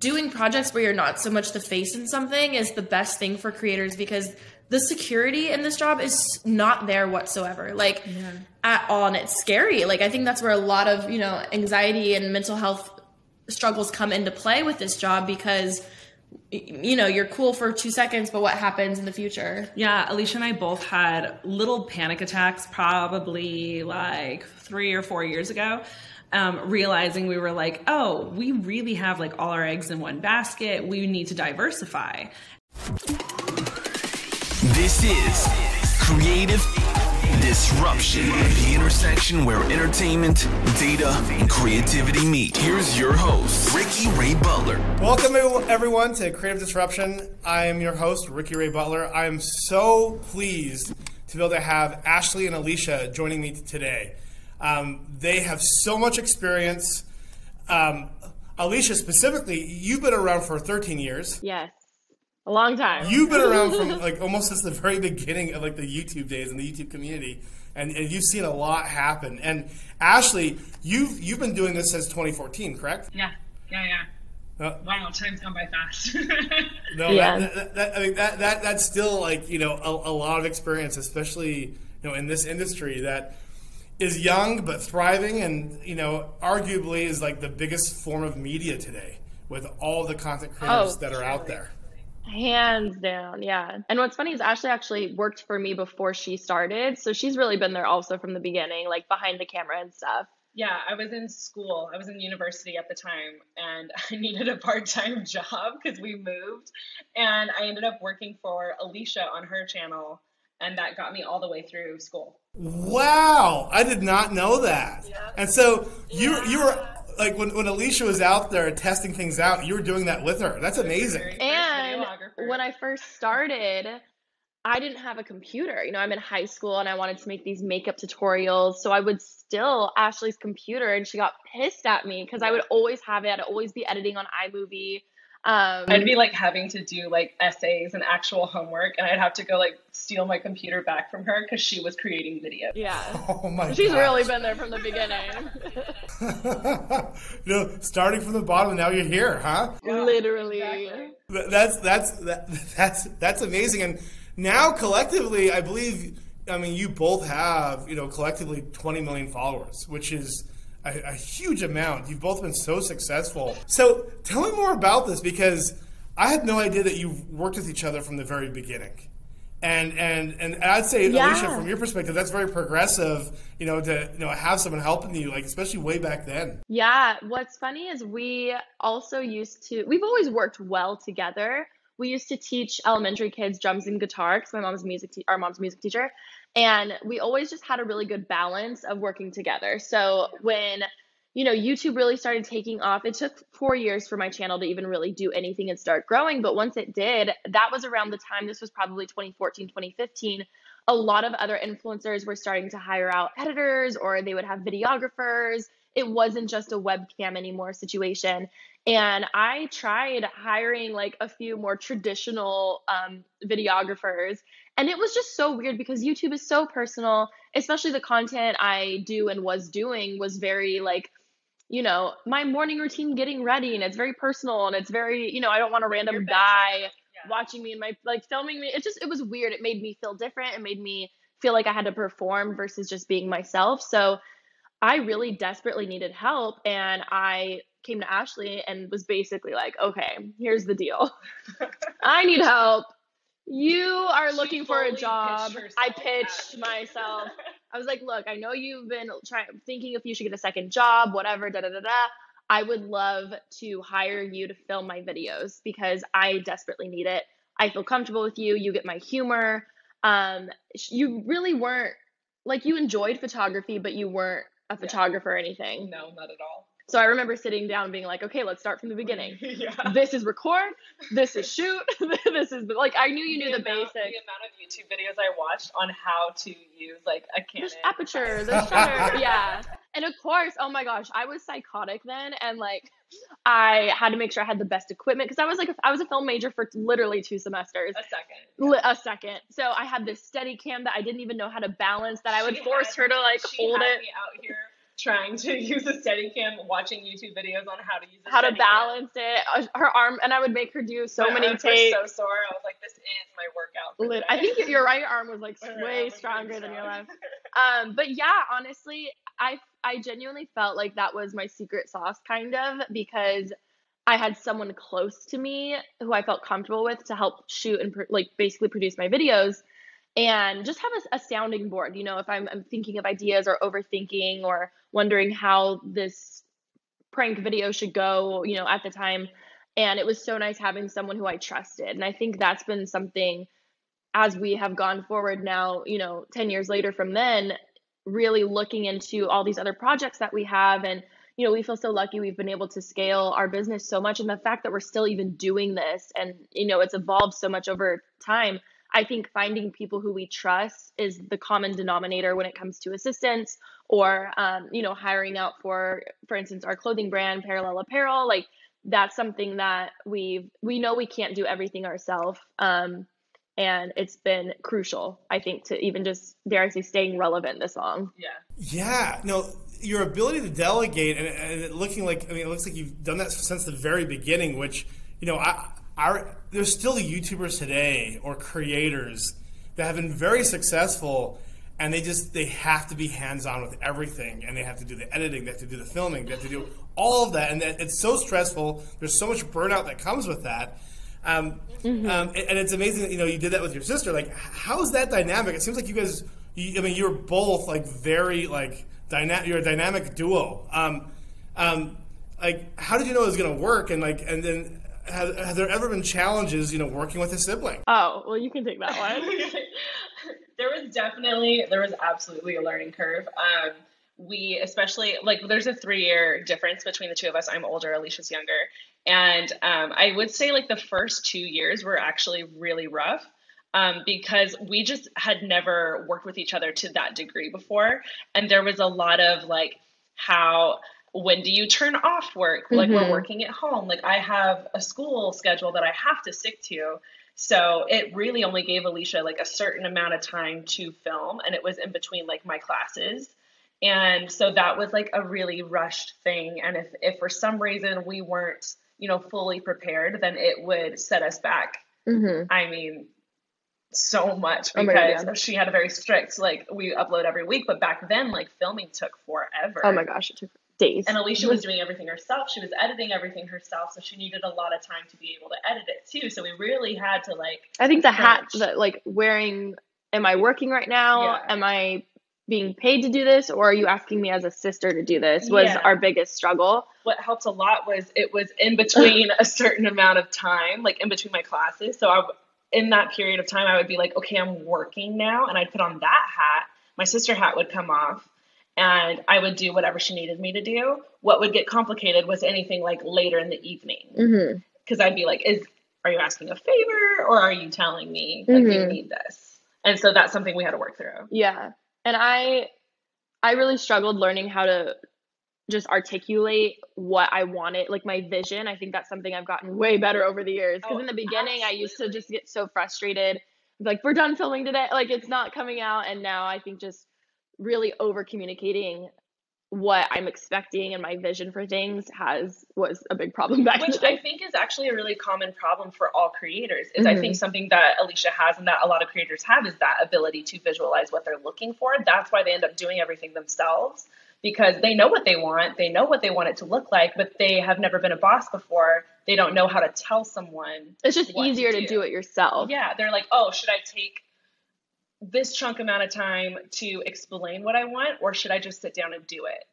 doing projects where you're not so much the face in something is the best thing for creators because the security in this job is not there whatsoever. Like yeah. at all and it's scary. Like i think that's where a lot of you know anxiety and mental health struggles come into play with this job because you know you're cool for two seconds but what happens in the future? Yeah alicia and i both had little panic attacks probably like three or four years ago um, realizing we were like oh we really have like all our eggs in one basket we need to diversify this is creative Disruption, the intersection where entertainment, data, and creativity meet. Here's your host, Ricky Ray Butler. Welcome, everyone, to Creative Disruption. I am your host, Ricky Ray Butler. I am so pleased to be able to have Ashley and Alicia joining me today. Um, they have so much experience. Um, Alicia, specifically, you've been around for 13 years. Yes. A long time. You've been around from like almost since the very beginning of like the YouTube days and the YouTube community, and, and you've seen a lot happen. And Ashley, you've you've been doing this since 2014, correct? Yeah, yeah, yeah. Uh, wow, time's gone by fast. no, yeah. That, that, that, I mean that, that that's still like you know a, a lot of experience, especially you know in this industry that is young but thriving, and you know arguably is like the biggest form of media today with all the content creators oh, that are out there. Hands down, yeah. And what's funny is Ashley actually worked for me before she started. So she's really been there also from the beginning, like behind the camera and stuff. Yeah, I was in school. I was in university at the time and I needed a part time job because we moved. And I ended up working for Alicia on her channel. And that got me all the way through school. Wow, I did not know that. Yeah. And so you yeah. you were like when, when Alicia was out there testing things out, you were doing that with her. That's amazing. And when I first started, I didn't have a computer. You know, I'm in high school and I wanted to make these makeup tutorials. So I would still Ashley's computer and she got pissed at me because I would always have it. I'd always be editing on iMovie. Um, I'd be like having to do like essays and actual homework, and I'd have to go like steal my computer back from her because she was creating videos. Yeah. Oh my. She's gosh. really been there from the beginning. you know, starting from the bottom, now you're here, huh? Yeah, Literally. Exactly. That's that's that, that's that's amazing, and now collectively, I believe. I mean, you both have you know collectively 20 million followers, which is a, a, huge amount. You've both been so successful. So tell me more about this because I had no idea that you worked with each other from the very beginning. And and and I'd say, yeah. Alicia, from your perspective, that's very progressive. You know, to you know have someone helping you, like especially way back then. Yeah. What's funny is we also used to. We've always worked well together. We used to teach elementary kids drums and guitar because my mom's music, te- our mom's music teacher, and we always just had a really good balance of working together. So when you know, YouTube really started taking off. It took four years for my channel to even really do anything and start growing. But once it did, that was around the time, this was probably 2014, 2015. A lot of other influencers were starting to hire out editors or they would have videographers. It wasn't just a webcam anymore situation. And I tried hiring like a few more traditional um, videographers. And it was just so weird because YouTube is so personal, especially the content I do and was doing was very like, you know, my morning routine getting ready and it's very personal and it's very, you know, I don't want a random guy yeah. watching me and my like filming me. It just it was weird. It made me feel different. It made me feel like I had to perform versus just being myself. So I really desperately needed help and I came to Ashley and was basically like, okay, here's the deal. I need help. You are she looking for a job. I pitched myself. I was like, look, I know you've been trying thinking if you should get a second job, whatever, da da da da. I would love to hire you to film my videos because I desperately need it. I feel comfortable with you. You get my humor. Um, you really weren't like you enjoyed photography, but you weren't a photographer yeah. or anything. No, not at all. So I remember sitting down and being like, okay, let's start from the beginning. yeah. This is record. This is shoot. this is like I knew you the knew the, basics. The amount of YouTube videos I watched on how to use like a Canon. There's aperture. There's shutter. yeah. And of course, oh my gosh, I was psychotic then, and like I had to make sure I had the best equipment because I was like a, I was a film major for literally two semesters. A second. A second. So I had this Steadicam that I didn't even know how to balance. That I would she force her to like hold it. out here trying to use a Steadicam, watching YouTube videos on how to use a how to balance it. Uh, Her arm, and I would make her do so My many arms takes. so sore. I was like, this is my workout. I think your- right arm was like My way stronger than your left. Um, but yeah, honestly, I I genuinely felt like that was my secret sauce, kind of, because I had someone close to me who I felt comfortable with to help shoot and pr- like basically produce my videos, and just have a, a sounding board. You know, if I'm, I'm thinking of ideas or overthinking or wondering how this prank video should go, you know, at the time. And it was so nice having someone who I trusted. And I think that's been something as we have gone forward now, you know, 10 years later from then, really looking into all these other projects that we have. And, you know, we feel so lucky we've been able to scale our business so much. And the fact that we're still even doing this and, you know, it's evolved so much over time. I think finding people who we trust is the common denominator when it comes to assistance or, um, you know, hiring out for, for instance, our clothing brand, Parallel Apparel. Like that's something that we've, we know we can't do everything ourselves. Um, and it's been crucial, I think, to even just dare I say staying relevant this long. yeah. Yeah, no, your ability to delegate and, and it looking like I mean, it looks like you've done that since the very beginning. Which you know, I, our there's still YouTubers today or creators that have been very successful, and they just they have to be hands on with everything, and they have to do the editing, they have to do the filming, they have to do all of that, and that, it's so stressful. There's so much burnout that comes with that. Um, um, and, and it's amazing that you know you did that with your sister. Like, how is that dynamic? It seems like you guys. You, I mean, you're both like very like dynamic. You're a dynamic duo. Um, um, like, how did you know it was going to work? And like, and then has, has there ever been challenges? You know, working with a sibling. Oh, well, you can take that one. there was definitely there was absolutely a learning curve um we especially like there's a three year difference between the two of us i'm older alicia's younger and um, i would say like the first two years were actually really rough um, because we just had never worked with each other to that degree before and there was a lot of like how when do you turn off work like we're Mhm. working at home like i have a school schedule that i have to stick to so it really only gave Alicia like a certain amount of time to film, and it was in between like my classes. And so that was like a really rushed thing. And if, if for some reason we weren't, you know, fully prepared, then it would set us back. hmm I mean, so much Oh because yeah. she had a very strict, like, we upload every week. But back then, like, filming took forever. Oh my gosh, it took days. And Alicia was mm-hmm. doing everything herself. She was editing everything herself, so she needed a lot of time to be able to edit it too. So we really had to like I think the hat that like wearing. Am I working right now? Yeah. Am I being paid to do this, or are you asking me as a sister to do this? Was Yeah. our biggest struggle. what helped a lot was it was in between a certain amount of time, like in between my classes. So I, in that period of time, I would be like, okay, I'm working now, and I'd put on that hat. My sister hat would come off, and I would do whatever she needed me to do. What would get complicated was anything like later in the evening, Mm-hmm. because I'd be like, is are you asking a favor or are you telling me like you Mhm. need this? And so that's something we had to work through. Yeah. And I I really struggled learning how to just articulate what I wanted, like my vision. I think that's something I've gotten way better over the years. Because Oh, in the beginning, I used to just get so frustrated. Like, we're done filming today. Like, it's not coming out. And now I think just really over communicating what I'm expecting and my vision for things has was a big problem back which I think is actually a really common problem for all creators. Is I Mm-hmm. think something that Alicia has and that a lot of creators have is that ability to visualize what they're looking for. That's why they end up doing everything themselves because they know what they want, they know what they want it to look like, but they have never been a boss before. They don't know how to tell someone. It's just to easier to do. do it yourself. Yeah, they're like, "Oh, should I take this chunk amount of time to explain what I want or should I just sit down and do it?"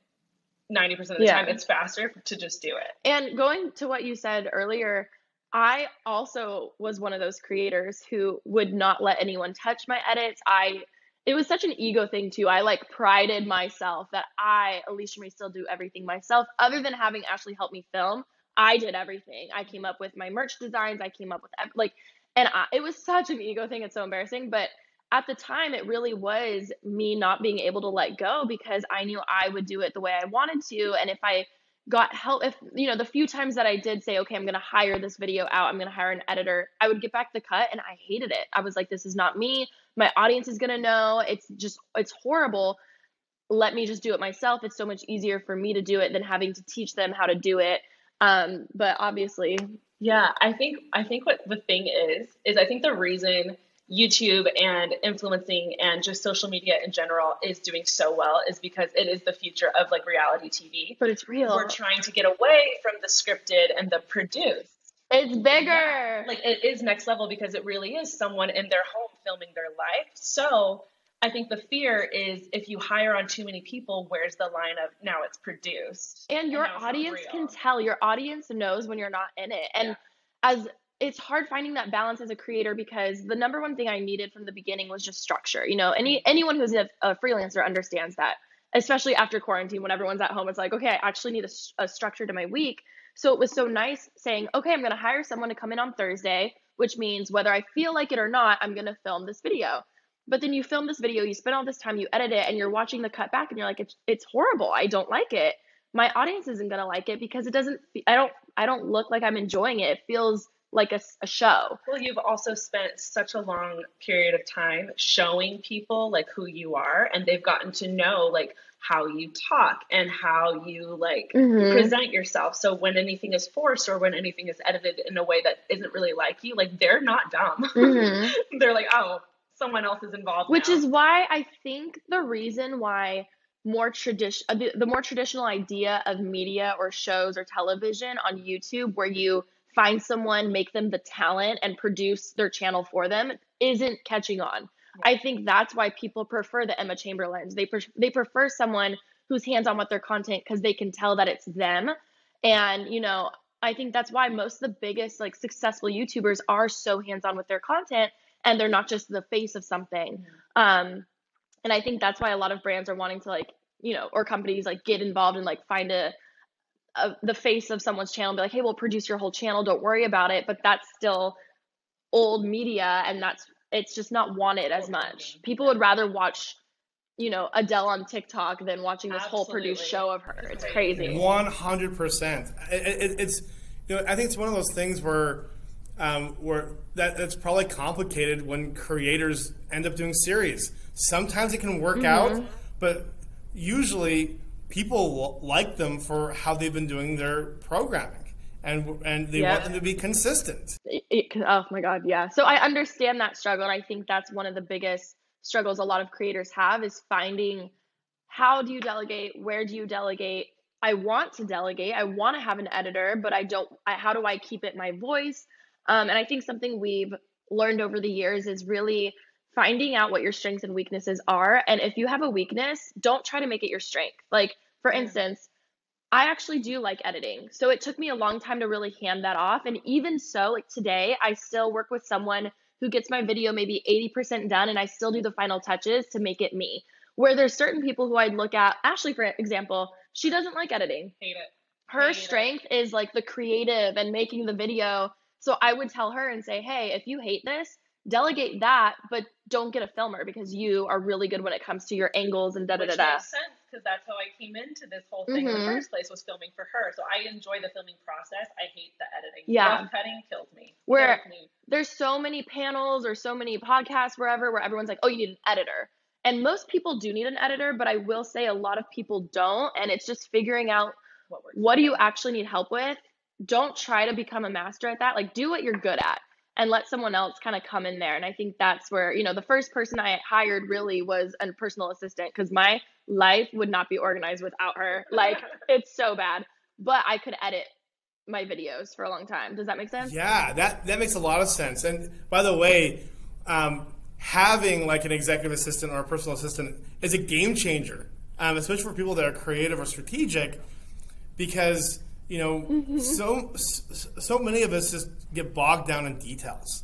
90% of the Yeah. time it's faster to just do it. And going to what you said earlier, I also was one of those creators who would not let anyone touch my edits. I it was such an ego thing too. I like prided myself that I, Alicia, may still do everything myself, other than having Ashley help me film. I did everything. I came up with my merch designs. I came up with like, and I, it was such an ego thing. It's so embarrassing, but at the time, it really was me not being able to let go because I knew I would do it the way I wanted to, and if I got help if you know the few times that i did say okay i'm going to hire this video out i'm going to hire an editor i would get back the cut and i hated it. I was like this is not me. My audience is going to know. It's just it's horrible. Let me just do it myself. It's so much easier for me to do it than having to teach them how to do it. Um, but obviously, Yeah, I think I think what the thing is is I think the reason YouTube and influencing and just social media in general is doing so well is because it is the future of like reality TV. but it's real. We're trying to get away from the scripted and the produced. it's bigger. Like it is next level because it really is someone in their home filming their life. So I think the fear is if you hire on too many people, where's the line of now it's produced? and your not audience can tell your audience knows when you're not in it and Yeah. as it's hard finding that balance as a creator because the number one thing i needed from the beginning was just structure you know? Any anyone who's a, a freelancer understands that especially after quarantine when everyone's at home it's like okay i actually need a structure to my week. So it was so nice saying okay i'm going to hire someone to come in on thursday which means whether i feel like it or not i'm going to film this video. But then you film this video you spend all this time you edit it and you're watching the cut back and you're like it's, it's horrible. I don't like it. My audience isn't going to like it because it doesn't i don't i don't look like i'm enjoying it. It feels like a, a show Well, you've also spent such a long period of time showing people like who you are, and they've gotten to know like how you talk and how you like Mhm. present yourself. So when anything is forced or when anything is edited in a way that isn't really like you, like they're not dumb. Mhm. they're like, oh, someone else is involved. which now. is why i think the reason why more tradition uh, the, the more traditional idea of media or shows or television on youtube where you find someone make them the talent and produce their channel for them isn't catching on. I think that's why people prefer the emma chamberlains. They pre- they prefer someone who's hands on with their content because they can tell that it's them. And you know i think that's why most of the biggest like successful youtubers are so hands on with their content and they're not just the face of something. Um and i think that's why a lot of brands are wanting to like you know or companies like get involved and like find a, a the face of someone's channel and be like hey we'll produce your whole channel. Don't worry about it. But that's still old media and that's it's just not wanted as much. People would rather watch you know adele on tiktok than watching this whole produced show of her. It's crazy. One hundred percent. It's you know I think it's one of those things where um, where that it's probably complicated when creators end up doing series. Sometimes it can work out, but usually people like them for how they've been doing their programming, and and they Yeah. want them to be consistent. it, it oh my god yeah so i understand that struggle and i think that's one of the biggest struggles a lot of creators have is finding how do you delegate where do you delegate i want to delegate i want to have an editor but i don't I, how do i keep it my voice um, and i think something we've learned over the years is really finding out what your strengths and weaknesses are and if you have a weakness don't try to make it your strength like for instance I actually do like editing. So it took me a long time to really hand that off. And even so, like today, I still work with someone who gets my video maybe 80% done and I still do the final touches to make it me. Where there's certain people who I'd look at, Ashley, for example, she doesn't like editing. hate it. Her Hate strength is like the creative and making the video. So I would tell her and say, hey, if you hate this, delegate that, but don't get a filmer because you are really good when it comes to your angles and da da da da. makes sense because that's how I came into this whole thing in the Mhm. first place was filming for her. So I enjoy the filming process. I hate the editing. Yeah. Rough cutting kills me. Where- Kills me. there's so many panels or so many podcasts wherever where everyone's like, oh, you need an editor. And most people do need an editor, but I will say a lot of people don't. And it's just figuring out What what do you actually need help with. Don't try to become a master at that. Like, do what you're good at and let someone else kind of come in there. And I think that's where, you know, the first person I hired really was a personal assistant because my life would not be organized without her. Like, it's so bad. But I could edit my videos for a long time. Does that make sense? Yeah, that that makes a lot of sense. And by the way, um, having like an executive assistant or a personal assistant is a game changer, um, especially for people that are creative or strategic, because you know mm-hmm. so s- so many of us just get bogged down in details,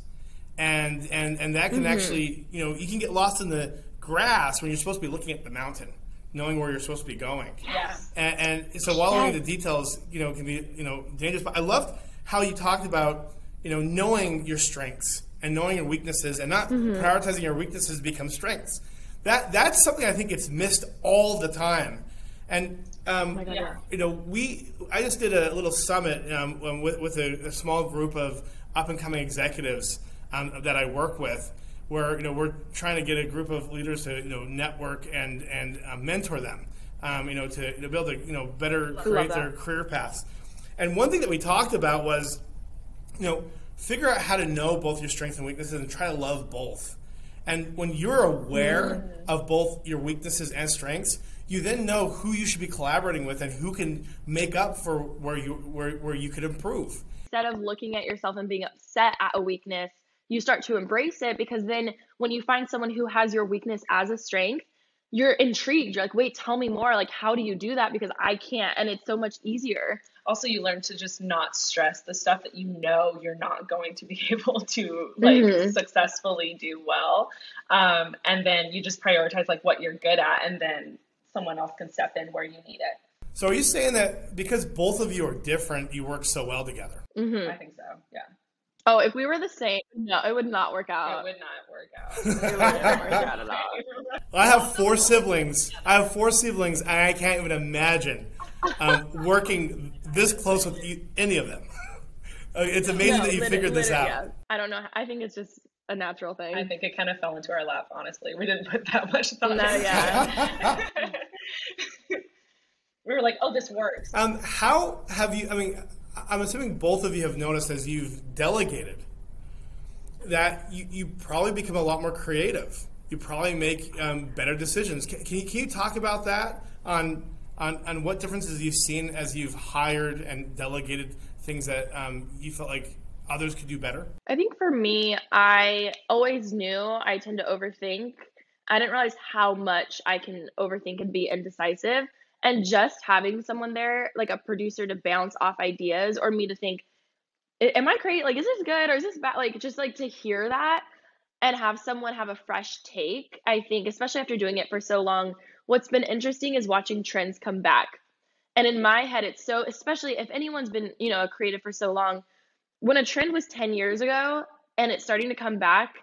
and and and that can mm-hmm. actually you know you can get lost in the grass when you're supposed to be looking at the mountain, knowing where you're supposed to be going. Yeah. And, and so wallowing Yes. the details, you know, can be, you know, dangerous. But I loved how you talked about, you know, knowing your strengths and knowing your weaknesses and not mm-hmm. prioritizing your weaknesses to become strengths. That that's something I think gets missed all the time. And um, God, yeah. you know, we I just did a little summit um, um, with, with a, a small group of up and coming executives um, that I work with, where you know we're trying to get a group of leaders to you know network and and uh, mentor them, um, you know, to, to build a you know better create their career paths. And one thing that we talked about was, you know, figure out how to know both your strengths and weaknesses and try to love both. And when you're aware of both your weaknesses and strengths, you then know who you should be collaborating with and who can make up for where you where, where you could improve. Instead of looking at yourself and being upset at a weakness, you start to embrace it because then when you find someone who has your weakness as a strength, you're intrigued. You're like, wait, tell me more. Like, how do you do that? Because I can't. And it's so much easier. Also, you learn to just not stress the stuff that you know you're not going to be able to like Mhm. successfully do well. Um, and then you just prioritize like what you're good at, and then someone else can step in where you need it. So are you saying that because both of you are different, you work so well together? hmm I think so. Yeah. Oh, if we were the same, no, it would not work out. It would not work out. It wouldn't work out at all. I have four siblings. I have four siblings, and I can't even imagine um, working this close with e- any of them. Uh, it's amazing No, that you figured this out. yeah. I don't know. I think it's just a natural thing. I think it kind of fell into our lap. Honestly, we didn't put that much thought. No, into yeah. It. we were like, "Oh, this works." Um, how have you? I mean, I'm assuming both of you have noticed as you've delegated that you, you probably become a lot more creative. You probably make um, better decisions. Can, can, you, can you talk about that on, on on what differences you've seen as you've hired and delegated things that um, you felt like others could do better? I think for me, I always knew I tend to overthink. I didn't realize how much I can overthink and be indecisive. And just having someone there, like a producer to bounce off ideas or me to think, am I crazy? Like, is this good or is this bad? Like, just like to hear that and have someone have a fresh take. I think, especially after doing it for so long, what's been interesting is watching trends come back. And in my head, it's so, especially if anyone's been, you know, a creative for so long, when a trend was 10 years ago and it's starting to come back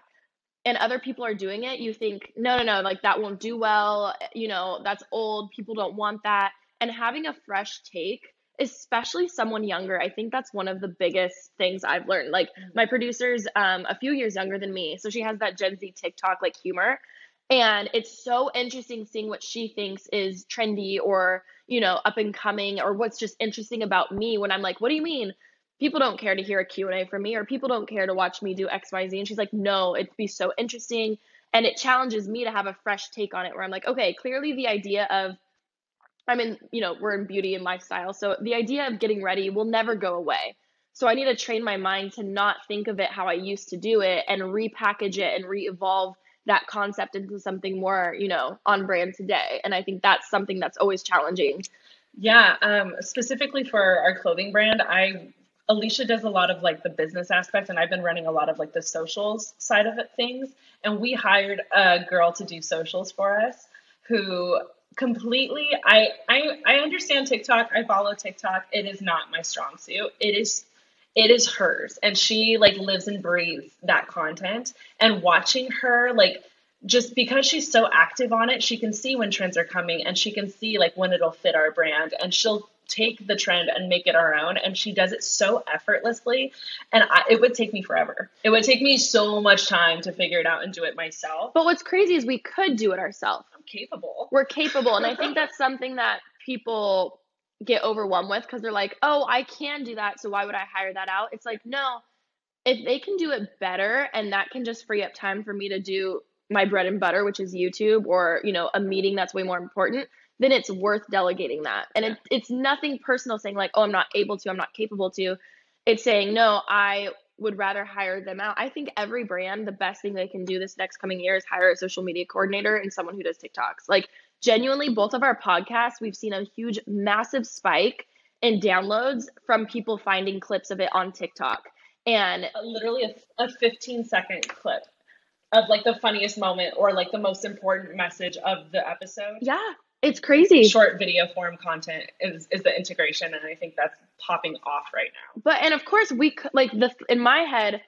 and other people are doing it, you think, no, no, no, like that won't do well. You know, that's old. People don't want that. And having a fresh take, especially someone younger, I think that's one of the biggest things I've learned. Like my producer's um, a few years younger than me. So she has that Gen Z TikTok like humor. And it's so interesting seeing what she thinks is trendy or, you know, up and coming or what's just interesting about me when I'm like, what do you mean? People don't care to hear a q&a from me or people don't care to watch me do xyz and she's like no it'd be so interesting. And it challenges me to have a fresh take on it where i'm like okay clearly the idea of i'm in you know we're in beauty and lifestyle so the idea of getting ready will never go away. So i need to train my mind to not think of it how i used to do it and repackage it and re-evolve that concept into something more you know on brand today. And i think that's something that's always challenging. Yeah, um, specifically for our clothing brand, I Alicia does a lot of like the business aspect, and I've been running a lot of like the socials side of it things. And we hired a girl to do socials for us, who completely I I I understand TikTok. I follow TikTok. It is not my strong suit. It is it is hers and she like lives and breathes that content and watching her like just because she's so active on it she can see when trends are coming and she can see like when it'll fit our brand and she'll take the trend and make it our own and she does it so effortlessly and I, it would take me forever. It would take me so much time to figure it out and do it myself. But what's crazy is we could do it ourselves. I'm capable. We're capable and i think that's something that people get overwhelmed with because they're like oh i can do that so why would i hire that out? It's like no. If they can do it better and that can just free up time for me to do my bread and butter which is youtube or you know a meeting that's way more important then it's worth delegating that. And it, it's nothing personal saying like oh i'm not able to i'm not capable to. It's saying no i would rather hire them out. I think every brand the best thing they can do this next coming year is hire a social media coordinator and someone who does tiktoks. Like genuinely both of our podcasts we've seen a huge massive spike in downloads from people finding clips of it on tiktok. And literally a, a 15 second clip of like the funniest moment or like the most important message of the episode. Yeah it's crazy. Short video form content is, is the integration and i think that's popping off right now. But and of course we like the in my head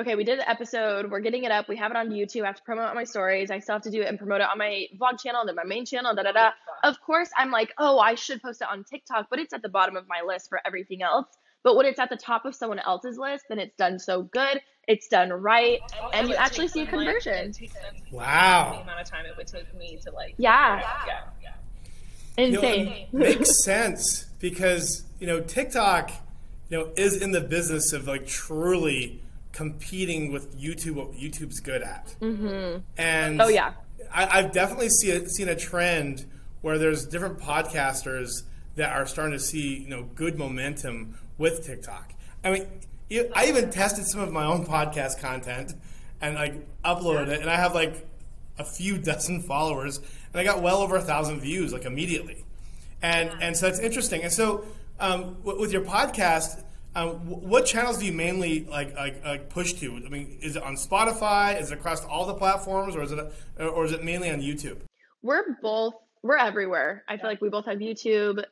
okay we did the episode we're getting it up we have it on youtube i have to promote my stories i still have to do it and promote it on my vlog channel then my main channel da da da. Of course i'm like oh i should post it on tiktok but it's at the bottom of my list for everything else But when it's at the top of someone else's list, then it's done so good, it's done right, and you actually see a them, like, conversion. it takes them Wow. The amount of time it would take me to like. Yeah. figure it out. yeah. yeah. You know, Insane. it makes sense because you know TikTok, you know, is in the business of like truly competing with YouTube. What YouTube's good at, mm-hmm. and Oh, yeah. I, I've definitely see a, seen a trend where there's different podcasters that are starting to see you know good momentum with TikTok. I mean, you- I even tested some of my own podcast content and like uploaded it, and I have like a few dozen followers, and I got well over a thousand views like immediately, and and so it's interesting. And so um, w- with your podcast, um, wh- what channels do you mainly like, like like push to? I mean, is it on Spotify? Is it across all the platforms, or is it or is it mainly on YouTube? we're both we're everywhere. I feel like we both have YouTube,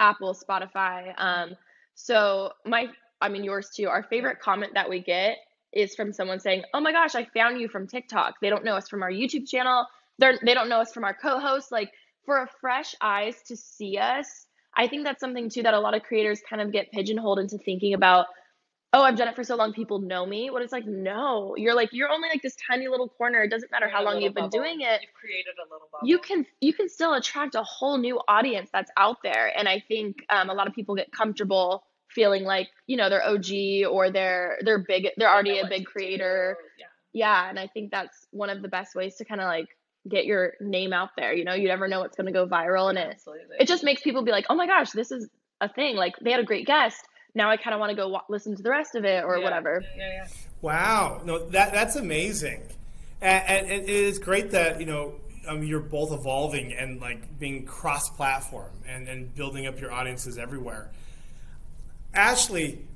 Apple, Spotify. Um, so my I mean yours too. Our favorite comment that we get is from someone saying, "Oh my gosh, I found you from TikTok." They don't know us from our YouTube channel. They're they don't know us from our co-host. Like for a fresh eyes to see us, I think that's something too that a lot of creators kind of get pigeonholed into thinking about. Oh, I've done it for so long, people know me. What it's like, no, you're like you're only like this tiny little corner. It doesn't matter how long you've been doing it You've created a little bubble. you can you can still attract a whole new audience that's out there and i think um, a lot of people get comfortable feeling like you know they're og or they're they're big they're already a big creator Yeah. yeah and i think that's one of the best ways to kind of like get your name out there you know you never know what's going to go viral and it Absolutely. it just makes people be like oh my gosh this is a thing like they had a great guest now i kind of want to go wa- listen to the rest of it or Yeah. whatever Yeah, yeah. Wow, no, that that's amazing, and, and, and it is great that you know um, you're both evolving and like being cross-platform and, and building up your audiences everywhere. Ashley,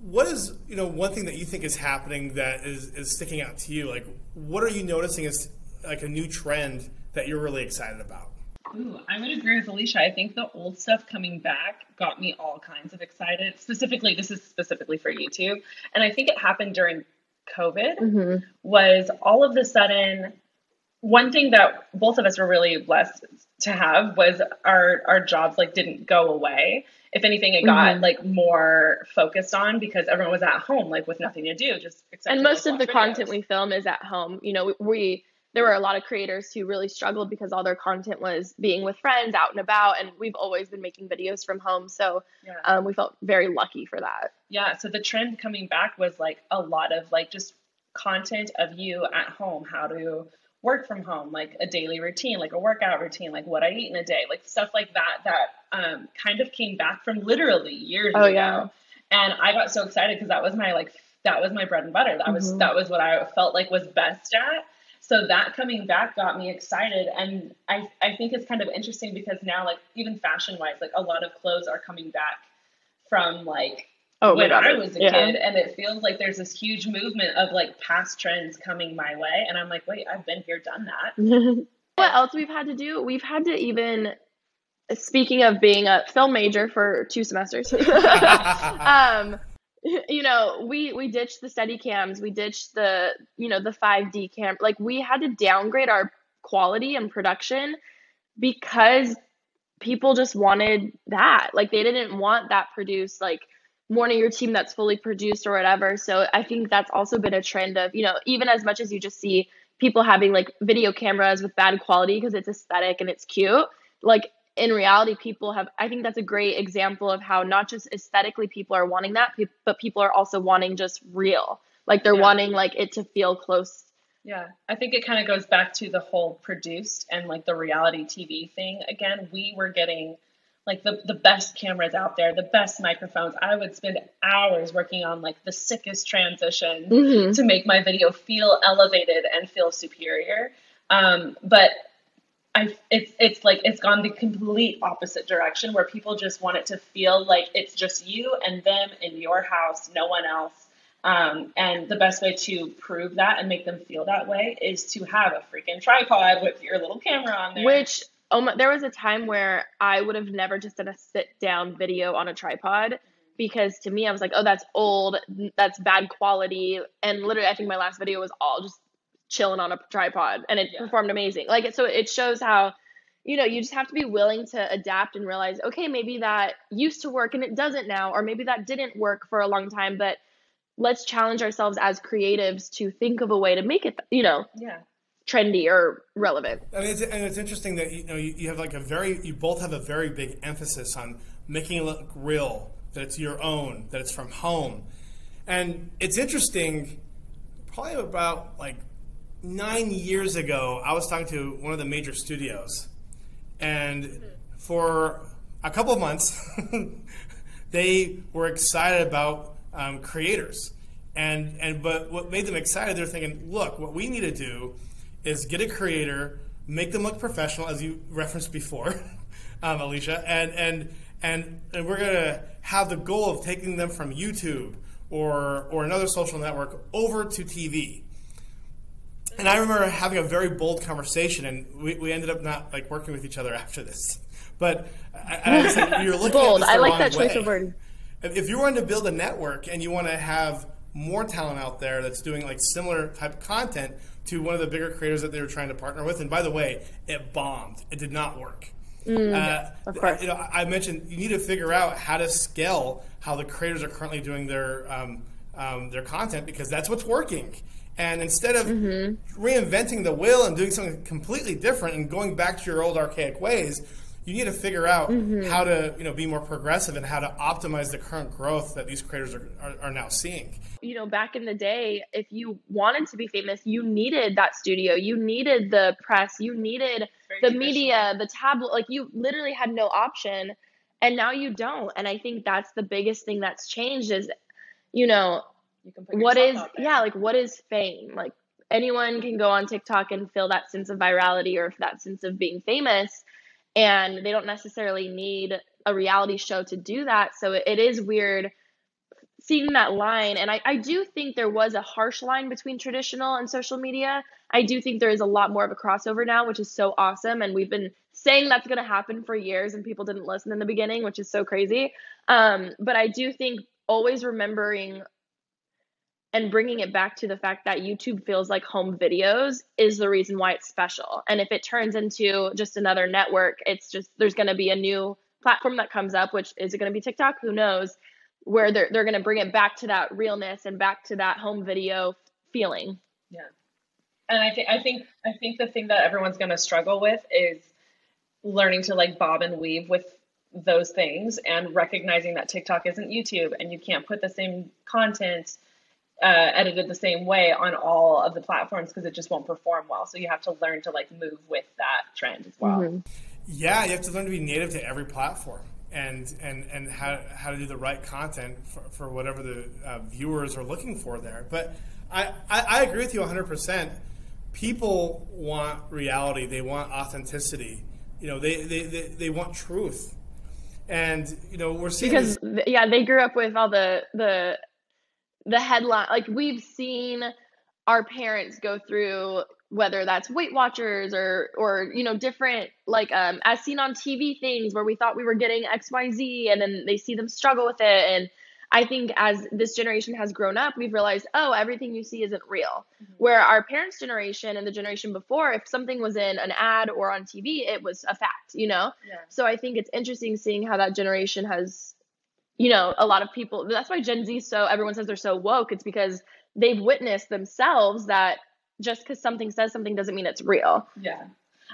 what is you know one thing that you think is happening that is, is sticking out to you? Like, what are you noticing as like a new trend that you're really excited about? Ooh, I would agree with Alicia. I think the old stuff coming back got me all kinds of excited. Specifically, this is specifically for YouTube, and I think it happened during COVID. Mm-hmm. Was all of a sudden one thing that both of us were really blessed to have was our our jobs like didn't go away. If anything, it got mm-hmm. like more focused on because everyone was at home, like with nothing to do, just and most of the watch content we film is at home you know we there were a lot of creators who really struggled because all their content was being with friends out and about and we've always been making videos from home so Yeah. um, we felt very lucky for that Yeah, so the trend coming back was like a lot of like just content of you at home, how to work from home, like a daily routine, like a workout routine, like what I eat in a day, like stuff like that that um, kind of came back from literally years Oh, ago. yeah. And I got so excited because that was my like that was my bread and butter. That was Mhm. that was what I felt like was best at. So that coming back got me excited and I, I think it's kind of interesting because now like even fashion wise, like a lot of clothes are coming back from like oh when I was a yeah. kid, and it feels like there's this huge movement of like past trends coming my way, and I'm like, wait, I've been here, done that. what else we've had to do we've had to even speaking of being a film major for two semesters um you know we we ditched the Steadicams we ditched the you know the 5d cam like we had to downgrade our quality and production because people just wanted that like they didn't want that produced like morning team that's fully produced or whatever. So i think that's also been a trend of you know even as much as you just see people having like video cameras with bad quality because it's aesthetic and it's cute like in reality people have i think that's a great example of how not just aesthetically people are wanting that but people are also wanting just real like they're Yeah. wanting like it to feel close Yeah, I think it kind of goes back to the whole produced and like the reality TV thing. Again, we were getting like the, the best cameras out there, the best microphones. I would spend hours working on like the sickest transitions Mhm. to make my video feel elevated and feel superior. Um, but I, it's it's like it's gone the complete opposite direction where people just want it to feel like it's just you and them in your house, no one else. Um, and the best way to prove that and make them feel that way is to have a freaking tripod with your little camera on there. Which oh my, there was a time where I would have never just done a sit down video on a tripod because to me I was like, oh, that's old, that's bad quality, and literally I think my last video was all just chilling on a tripod, and it Yeah. performed amazing. Like so, it shows how you know, you just have to be willing to adapt and realize, okay, maybe that used to work and it doesn't now, or maybe that didn't work for a long time, but let's challenge ourselves as creatives to think of a way to make it, you know, Yeah. trendy or relevant. I mean, it's, and it's interesting that you know you, you have like a very you both have a very big emphasis on making it look real, that it's your own, that it's from home, and it's interesting. Probably about like nine years ago, I was talking to one of the major studios, and for a couple of months, they were excited about um, creators, and and but what made them excited, they're thinking, look, what we need to do is get a creator, make them look professional, as you referenced before, um, Alicia, and and and and we're gonna have the goal of taking them from YouTube or or another social network over to TV. And I remember having a very bold conversation, and we, we ended up not like working with each other after this. But I, I was like, you're looking Bold. At this the I like that choice way. of word. If you want to build a network and you want to have more talent out there that's doing like similar type of content to one of the bigger creators that they were trying to partner with, and by the way, it bombed. It did not work. uh, Mm, of course. You know, I I mentioned you need to figure out how to scale how the creators are currently doing their um, um, their content because that's what's working. And instead of Mm-hmm. reinventing the wheel and doing something completely different and going back to your old archaic ways, you need to figure out Mm-hmm. how to you know be more progressive and how to optimize the current growth that these creators are, are, are now seeing. you know, back in the day, if you wanted to be famous, you needed that studio, you needed the press, you needed Very the media, the tablet. Like you literally had no option, and now you don't. And I think that's the biggest thing that's changed is, you know, You can put what is yeah, like what is fame? Like anyone can go on TikTok and feel that sense of virality or that sense of being famous, and they don't necessarily need a reality show to do that. So it, it is weird seeing that line. And I, I do think there was a harsh line between traditional and social media. I do think there is a lot more of a crossover now which is so awesome. And we've been saying that's going to happen for years and people didn't listen in the beginning which is so crazy. Um, but i do think always remembering and bringing it back to the fact that youtube feels like home videos is the reason why it's special and if it turns into just another network it's just there's going to be a new platform that comes up which is it going to be tiktok who knows where they're they're going to bring it back to that realness and back to that home video feeling. Yeah. And I think I think I think the thing that everyone's going to struggle with is learning to like bob and weave with those things and recognizing that TikTok isn't YouTube and you can't put the same content uh, edited the same way on all of the platforms because it just won't perform well. So you have to learn to like move with that trend as well. Yeah, you have to learn to be native to every platform and and and how, how to do the right content for, for whatever the uh, viewers are looking for there. But I, I, I agree with you 100%. People want reality, they want authenticity. You know, they, they, they, they want truth. And, you know, we're seeing because this- yeah they grew up with all the the the headline like we've seen our parents go through whether that's weight watchers or or you know different like um as seen on tv things where we thought we were getting xyz and then they see them struggle with it. And i think as this generation has grown up we've realized oh everything you see isn't real. Where our parents generation and the generation before if something was in an ad or on tv it was a fact you know? Yeah. so I think it's interesting seeing how that generation has, you know, a lot of people. That's why Gen Z so everyone says they're so woke. It's because they've witnessed themselves that just because something says something doesn't mean it's real. Yeah.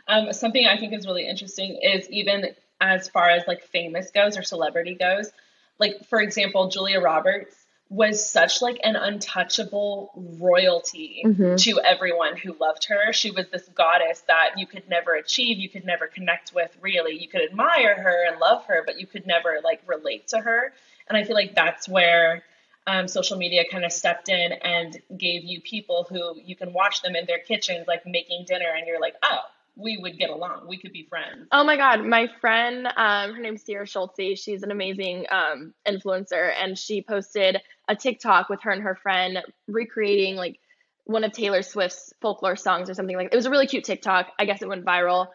Um, something I think is really interesting is even as far as like famous goes or celebrity goes, like for example, Julia Roberts was such like an untouchable royalty to everyone who loved her. She was this goddess that you could never achieve, you could never connect with really. You could admire her and love her, but you could never like relate to her. And I feel like that's where um, social media kind of stepped in and gave you people who you can watch them in their kitchens, like making dinner, and you're like, oh, we would get along. We could be friends. Oh my God, my friend, um, her name's Sierra Schultzzie. She's an amazing um, influencer, and she posted a TikTok with her and her friend recreating like one of Taylor Swift's folklore songs or something like. That. It was a really cute TikTok. I guess it went viral.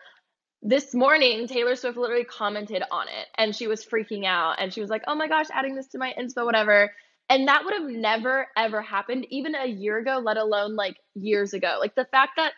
This morning, Taylor Swift literally commented on it, and she was freaking out, and she was like, "Oh my gosh, adding this to my inspo, whatever." And that would have never ever happened, even a year ago, let alone like years ago. Like the fact that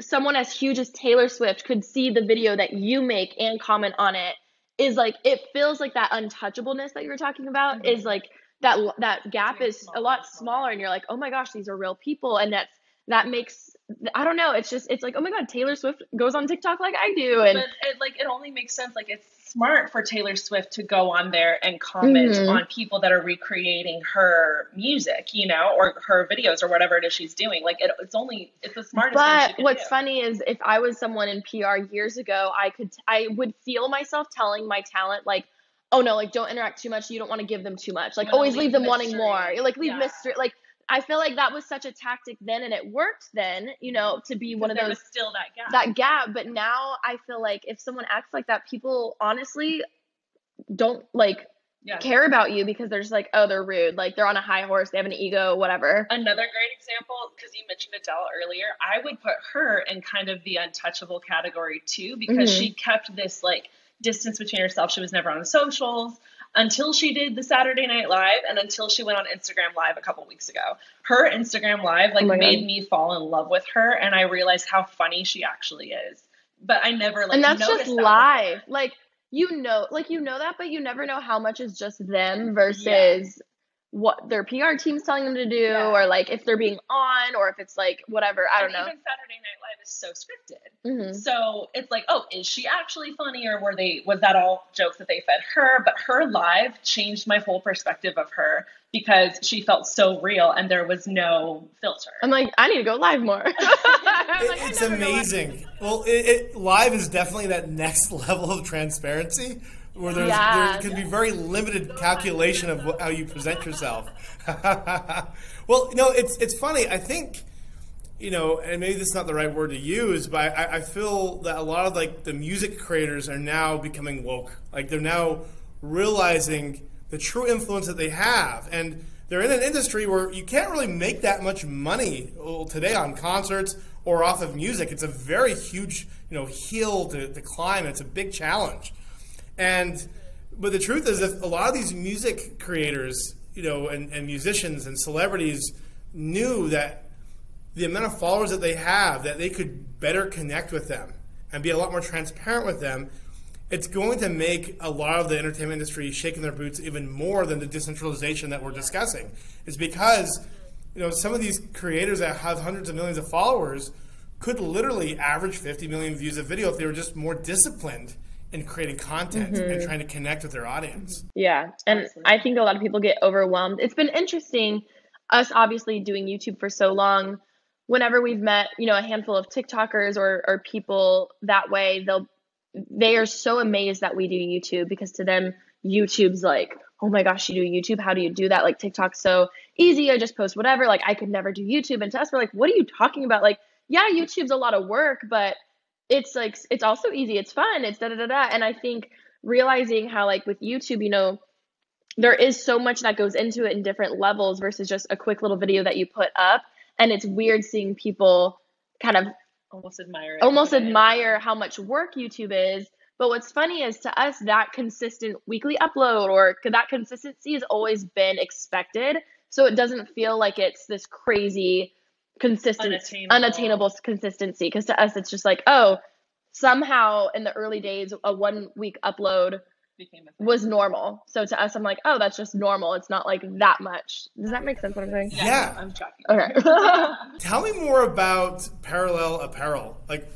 someone as huge as Taylor Swift could see the video that you make and comment on it is like it feels like that untouchableness that you were talking about mm-hmm. is like that that gap is a lot smaller and you're like oh my gosh these are real people and that's that makes I don't know. It's just it's like oh my god, Taylor Swift goes on TikTok like I do, and it, like it only makes sense. Like it's smart for Taylor Swift to go on there and comment mm-hmm. on people that are recreating her music, you know, or her videos or whatever it is she's doing. Like it, it's only it's the smartest. But what's do. funny is if I was someone in PR years ago, I could I would feel myself telling my talent like oh no, like don't interact too much. You don't want to give them too much. Like always leave, leave them mystery. wanting more. Like leave yeah. mystery. Like I feel like that was such a tactic then, and it worked then. You know, to be one of those still that gap. That gap, but now I feel like if someone acts like that, people honestly don't like yeah. care about you because they're just like, oh, they're rude. Like they're on a high horse, they have an ego, whatever. Another great example, because you mentioned Adele earlier, I would put her in kind of the untouchable category too, because mm-hmm. she kept this like distance between herself. She was never on the socials until she did the Saturday Night Live and until she went on Instagram Live a couple weeks ago. Her Instagram Live like oh made God. me fall in love with her, and I realized how funny she actually is. But I never like and that's just that live. Like you know, like you know that, but you never know how much is just them versus yeah what their PR team's telling them to do, yeah. or like if they're being on, or if it's like whatever. I don't and know. Even Saturday is so scripted, mm-hmm. so it's like, oh, is she actually funny, or were they? Was that all jokes that they fed her? But her live changed my whole perspective of her because she felt so real and there was no filter. I'm like, I need to go live more. it, it's amazing. Well, it, it, live is definitely that next level of transparency where there's yeah. there can be very limited calculation of how you present yourself. well, you know, it's it's funny. I think you know, and maybe this is not the right word to use, but I, I feel that a lot of like the music creators are now becoming woke. Like they're now realizing the true influence that they have, and they're in an industry where you can't really make that much money today on concerts or off of music. It's a very huge, you know, hill to, to climb. It's a big challenge. And but the truth is that a lot of these music creators, you know, and, and musicians and celebrities knew that the amount of followers that they have, that they could better connect with them and be a lot more transparent with them, it's going to make a lot of the entertainment industry shaking their boots even more than the decentralization that we're discussing. It's because you know some of these creators that have hundreds of millions of followers could literally average 50 million views a video if they were just more disciplined in creating content mm-hmm. and trying to connect with their audience. Yeah. And Absolutely. I think a lot of people get overwhelmed. It's been interesting, us obviously doing YouTube for so long. Whenever we've met, you know, a handful of TikTokers or, or people that way, they'll they are so amazed that we do YouTube because to them, YouTube's like, oh my gosh, you do YouTube? How do you do that? Like TikTok's so easy. I just post whatever. Like I could never do YouTube. And to us, we're like, what are you talking about? Like, yeah, YouTube's a lot of work, but it's like it's also easy it's fun it's da da da da and i think realizing how like with youtube you know there is so much that goes into it in different levels versus just a quick little video that you put up and it's weird seeing people kind of almost admire it. almost admire how much work youtube is. But what's funny is to us that consistent weekly upload or that consistency has always been expected. So it doesn't feel like it's this crazy consistent unattainable, unattainable consistency. Because to us it's just like oh somehow in the early days a one week upload was normal. So to us i'm like oh that's just normal. It's not like that much. Does that make sense what i'm saying? Yeah, yeah. i'm tracking okay. Tell me more about parallel apparel. Like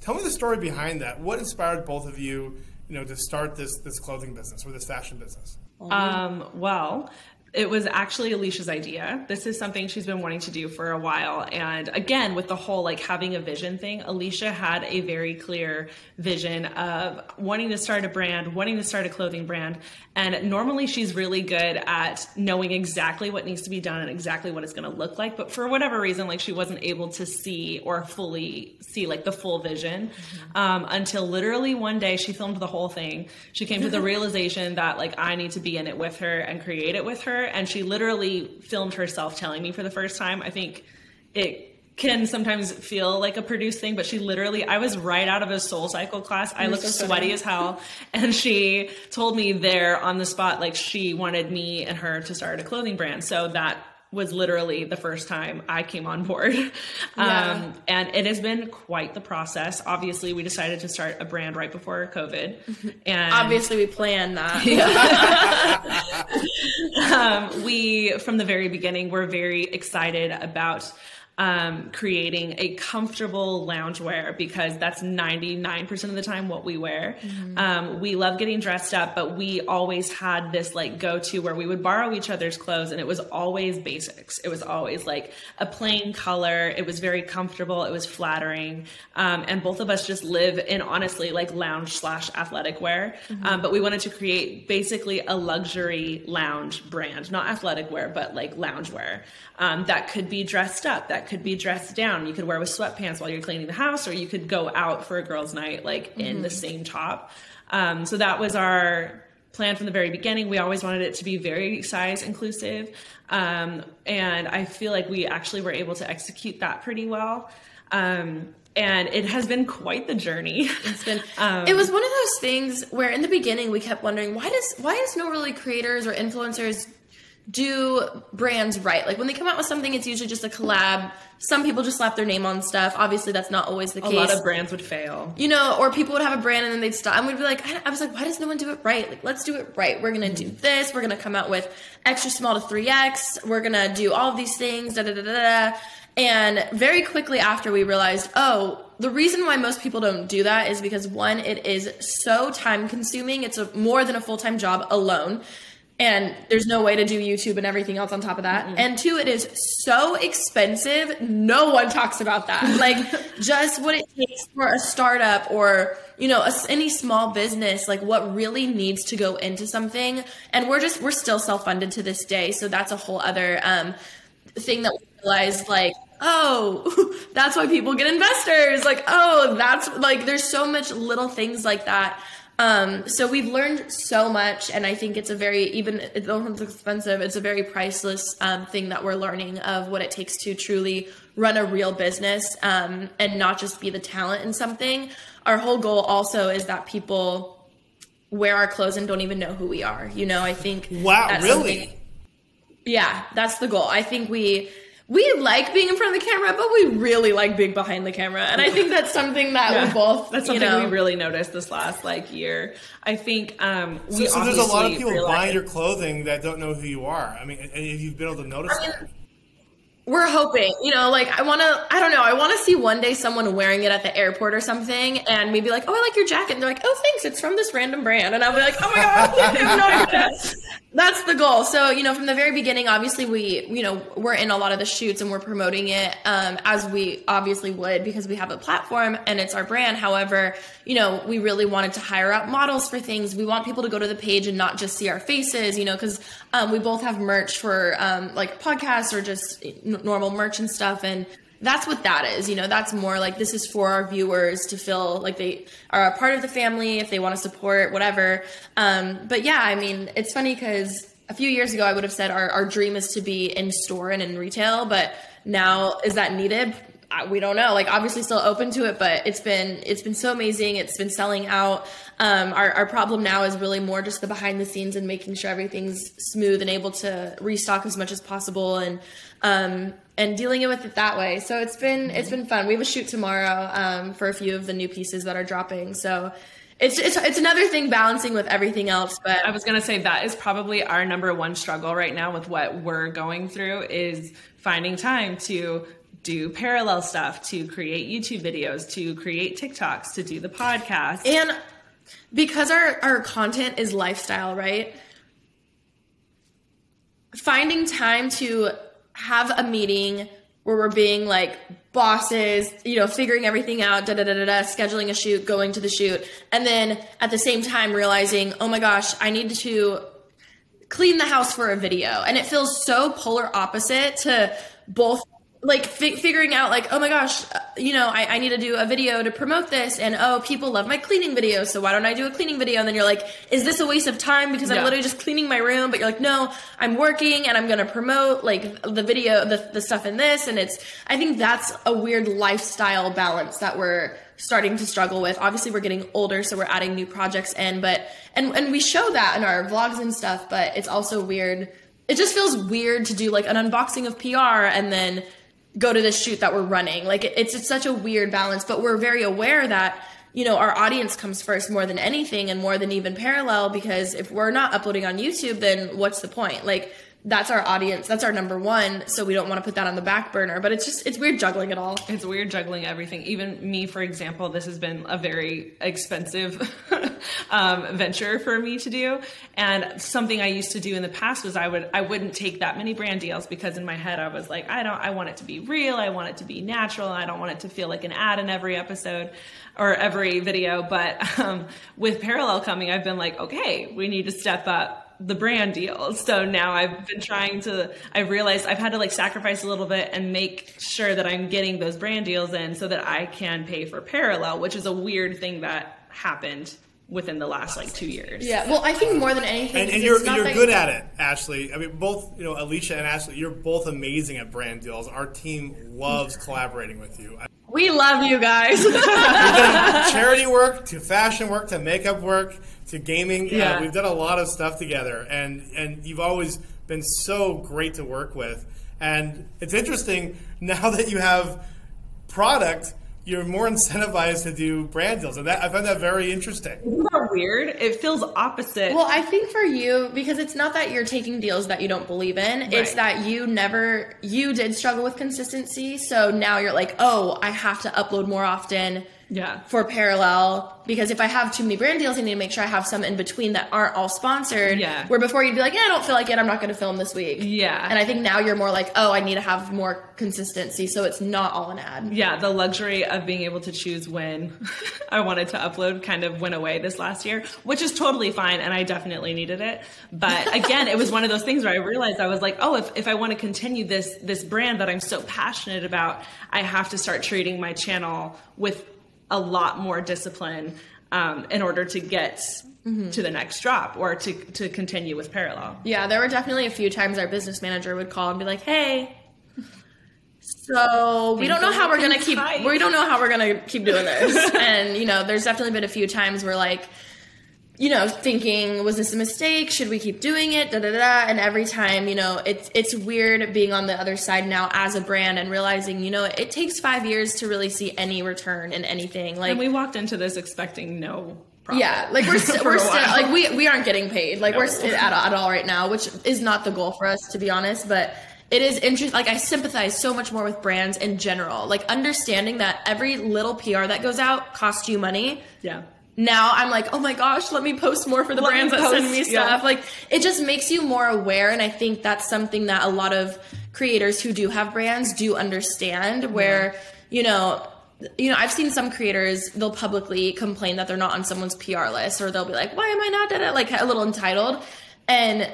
tell me the story behind that. What inspired both of you you know to start this this clothing business or this fashion business? Um, well, it was actually Alisha's idea. This is something she's been wanting to do for a while. And again, with the whole like having a vision thing, Alicia had a very clear vision of wanting to start a brand, wanting to start a clothing brand. And normally she's really good at knowing exactly what needs to be done and exactly what it's going to look like. But for whatever reason, like she wasn't able to see or fully see like the full vision mm-hmm. um, until literally one day she filmed the whole thing. She came to the realization that like I need to be in it with her and create it with her and she literally filmed herself telling me for the first time. I think it can sometimes feel like a produced thing, but she literally, I was right out of a SoulCycle class. I looked so sweaty as hell. And she told me there on the spot, like she wanted me and her to start a clothing brand. So that was literally the first time I came on board. Yeah. Um, and it has been quite the process. Obviously, we decided to start a brand right before COVID. And Obviously, we planned that. um, we, from the very beginning, were very excited about um, creating a comfortable loungewear because that's 99% of the time what we wear. Um, we love getting dressed up, but we always had this like go to where we would borrow each other's clothes and it was always basics. It was always like a plain color. It was very comfortable. It was flattering. Um, and both of us just live in honestly like lounge slash athletic wear. Um, but we wanted to create basically a luxury lounge brand, not athletic wear, but like lounge wear um, that could be dressed up, that could be dressed down. You could wear with sweatpants while you're cleaning the house, or you could go out for a girls' night like in the same top. Um, so that was our plan from the very beginning. We always wanted it to be very size inclusive, um, and I feel like we actually were able to execute that pretty well. Um, and it has been quite the journey. It's been. it was one of those things where in the beginning we kept wondering why does why does no really creators or influencers do brands right? Like when they come out with something, it's usually just a collab. Some people just slap their name on stuff. Obviously, that's not always the case. a lot of brands would fail. you know, or people would have a brand and then they'd stop. And we'd be like, I, I was like, why does no one do it right? Like, let's do it right. We're gonna do this. We're gonna come out with extra small to three X. We're gonna do all these things. Da da da da da. And very quickly after, we realized, oh, the reason why most people don't do that is because one, it is so time consuming. It's a, more than a full time job alone. And there's no way to do YouTube and everything else on top of that. And two, it is so expensive. No one talks about that. Like just what it takes for a startup or, you know, a, any small business, like what really needs to go into something. And we're just, we're still self funded to this day. So that's a whole other, um, thing that we realized like oh that's why people get investors like oh that's like there's so much little things like that um so we've learned so much and i think it's a very even though it's expensive it's a very priceless um, thing that we're learning of what it takes to truly run a real business um, and not just be the talent in something our whole goal also is that people wear our clothes and don't even know who we are you know i think Wow, really? yeah, that's the goal. I think we we like being in front of the camera, but we really like being behind the camera, and I think that's something that we both. That's you something know, we really noticed this last like year. I think um, we So, so there's a lot of people realized- buying your clothing that don't know who you are. I mean, and and you've been able to notice that. We're hoping, you know, like I want to. I don't know. I want to see one day someone wearing it at the airport or something, and maybe like, oh, I like your jacket. And they're like, oh, thanks. It's from this random brand, and I'll be like, oh my god, idea. That's the goal. So, you know, from the very beginning, obviously we, you know, we're in a lot of the shoots and we're promoting it um, as we obviously would because we have a platform and it's our brand. However, you know, we really wanted to hire out models for things. We want people to go to the page and not just see our faces, you know, because um, we both have merch for um, like podcasts or just n- normal merch and stuff. And that's what that is. You know, that's more like this is for our viewers to feel like they are a part of the family if they want to support whatever. Um, but yeah, I mean, it's funny because a few years ago I would have said our, our dream is to be in store and in retail, but now is that needed? We don't know. Like obviously still open to it, but it's been it's been so amazing. It's been selling out. Um, our our problem now is really more just the behind the scenes and making sure everything's smooth and able to restock as much as possible and um, and dealing with it that way. So it's been it's been fun. We have a shoot tomorrow um, for a few of the new pieces that are dropping. So it's it's it's another thing balancing with everything else. But I was gonna say that is probably our number one struggle right now with what we're going through is finding time to do parallel stuff, to create YouTube videos, to create TikToks, to do the podcast. and because our our content is lifestyle, right? Finding time to have a meeting where we're being like bosses, you know, figuring everything out, da da da da da, scheduling a shoot, going to the shoot, and then at the same time realizing, oh my gosh, I need to clean the house for a video, and it feels so polar opposite to both. Like fi- figuring out, like, oh my gosh, uh, you know, I, I need to do a video to promote this, and oh, people love my cleaning videos, so why don't I do a cleaning video? And then you're like, is this a waste of time because I'm Yeah. literally just cleaning my room? But you're like, no, I'm working and I'm gonna promote like the video, the the stuff in this, and it's. I think that's a weird lifestyle balance that we're starting to struggle with. Obviously, we're getting older, so we're adding new projects in, but and and we show that in our vlogs and stuff. But it's also weird it just feels weird to do like an unboxing of PR and then go to the shoot that we're running. Like it's it's such a weird balance, but we're very aware that you know our audience comes first more than anything and more than even parallel because if we're not uploading on YouTube, then what's the point? Like that's our audience that's our number one so we don't want to put that on the back burner but it's just it's weird juggling it all. It's weird juggling everything. Even me for example this has been a very expensive um, venture for me to do and something i used to do in the past was i would i wouldn't take that many brand deals because in my head i was like i don't i want it to be real i want it to be natural i don't want it to feel like an ad in every episode or every video but um, with parallel coming i've been like okay we need to step up the brand deals. So now I've been trying to, I've realized I've had to like sacrifice a little bit and make sure that I'm getting those brand deals in so that I can pay for parallel, which is a weird thing that happened within the last like two years. Yeah, well, I think more than anything, and, and you're you're good at it, Ashley. I mean, both you know, Alisha and Ashley, you're both amazing at brand deals. Our team loves collaborating with you. We love you guys. charity work to fashion work to makeup work to gaming. Uh, yeah. Uh, we've done a lot of stuff together, and and you've always been so great to work with. And it's interesting now that you have product you're more incentivized to do brand deals. And that, I find that very interesting. Isn't that weird? It feels opposite. Well, I think for you, because it's not that you're taking deals that you don't believe in, right. it's that you never, you did struggle with consistency. So now you're like, oh, I have to upload more often yeah. for parallel because if I have too many brand deals, I need to make sure I have some in between that aren't all sponsored. Yeah. Where before you'd be like, yeah, I don't feel like it. I'm not going to film this week. Yeah. And I think now you're more like, oh, I need to have more consistency so it's not all an ad. Yeah. The luxury of being able to choose when I wanted to upload kind of went away this last year, which is totally fine. And I definitely needed it. But again, it was one of those things where I realized I was like, oh, if, if I want to continue this, this brand that I'm so passionate about, I have to start treating my channel with a lot more discipline um, in order to get mm-hmm. to the next drop or to, to continue with parallel. Yeah, there were definitely a few times our business manager would call and be like, hey, so we don't know how we're gonna keep we don't know how we're gonna keep doing this. and you know, there's definitely been a few times where like you know, thinking, was this a mistake? Should we keep doing it? Da da da. And every time, you know, it's it's weird being on the other side now as a brand and realizing, you know, it takes five years to really see any return in anything. Like, and we walked into this expecting no. Profit yeah, like we're st- we're still like we we aren't getting paid. Like no. we're st- at, at all right now, which is not the goal for us to be honest. But it is interesting. Like I sympathize so much more with brands in general. Like understanding that every little PR that goes out costs you money. Yeah now I'm like, oh my gosh, let me post more for the let brands that send me stuff. Yeah. Like it just makes you more aware. And I think that's something that a lot of creators who do have brands do understand where, you know, you know, I've seen some creators, they'll publicly complain that they're not on someone's PR list or they'll be like, why am I not it? Like a little entitled. And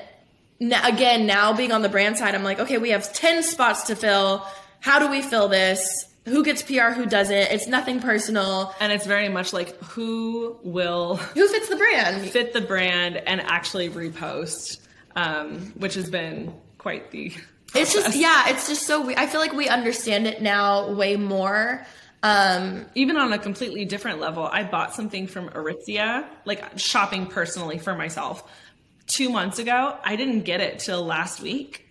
now, again, now being on the brand side, I'm like, okay, we have 10 spots to fill. How do we fill this? Who gets PR, who doesn't. It's nothing personal. And it's very much like who will who fits the brand, fit the brand, and actually repost, um, which has been quite the. Process. It's just yeah, it's just so. We, I feel like we understand it now way more. Um, Even on a completely different level, I bought something from Aritzia, like shopping personally for myself, two months ago. I didn't get it till last week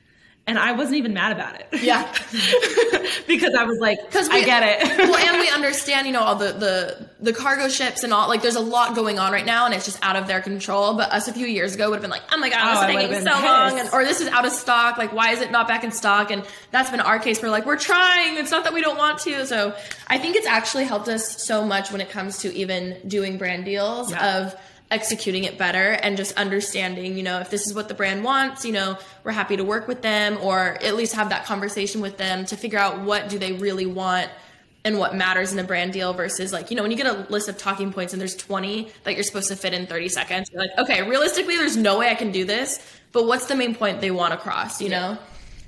and I wasn't even mad about it. Yeah, because I was like, because I get it. well, and we understand, you know, all the the the cargo ships and all. Like, there's a lot going on right now, and it's just out of their control. But us a few years ago would have been like, oh my god, oh, this is taking so pissed. long, and, or this is out of stock. Like, why is it not back in stock? And that's been our case. We're like, we're trying. It's not that we don't want to. So I think it's actually helped us so much when it comes to even doing brand deals yeah. of executing it better and just understanding, you know, if this is what the brand wants, you know, we're happy to work with them or at least have that conversation with them to figure out what do they really want and what matters in a brand deal versus like, you know, when you get a list of talking points and there's 20 that you're supposed to fit in 30 seconds, you're like, okay, realistically, there's no way I can do this, but what's the main point they want across, you yeah. know?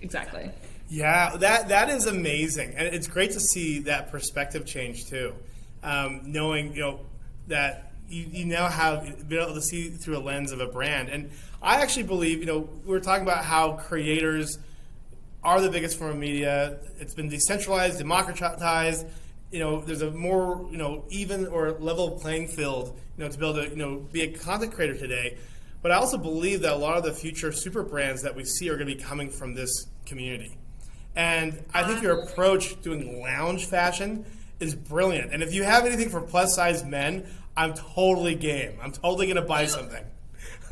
Exactly. Yeah, that that is amazing, and it's great to see that perspective change too. Um, knowing you know that you, you now have been able to see through a lens of a brand. And I actually believe, you know, we are talking about how creators are the biggest form of media. It's been decentralized, democratized. You know, there's a more, you know, even or level playing field, you know, to be able to, you know, be a content creator today. But I also believe that a lot of the future super brands that we see are going to be coming from this community. And I think your approach doing lounge fashion is brilliant. And if you have anything for plus size men, I'm totally game. I'm totally going to buy something.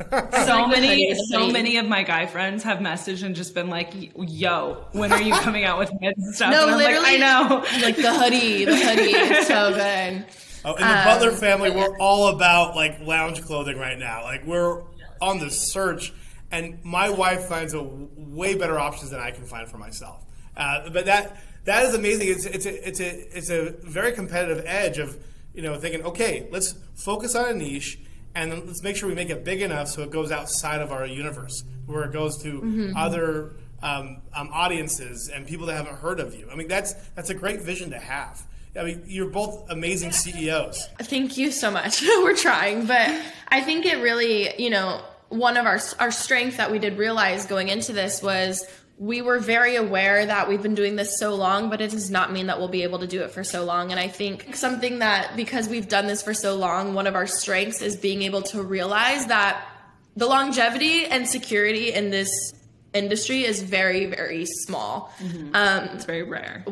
so many so many of my guy friends have messaged and just been like yo when are you coming out with men's stuff no and I'm literally like, i know like the hoodie the hoodie it's so good Oh, in the um, Butler family, we're all about like lounge clothing right now. Like we're on the search, and my wife finds a way better options than I can find for myself. Uh, but that that is amazing. It's it's a, it's a it's a very competitive edge of you know thinking, okay, let's focus on a niche and then let's make sure we make it big enough so it goes outside of our universe, where it goes to mm-hmm. other um, um, audiences and people that haven't heard of you. I mean, that's that's a great vision to have. I mean, you're both amazing CEOs. Thank you so much. We're trying, but I think it really, you know, one of our our strength that we did realize going into this was we were very aware that we've been doing this so long, but it does not mean that we'll be able to do it for so long. And I think something that, because we've done this for so long, one of our strengths is being able to realize that the longevity and security in this industry is very, very small. Mm-hmm. Um, it's very rare.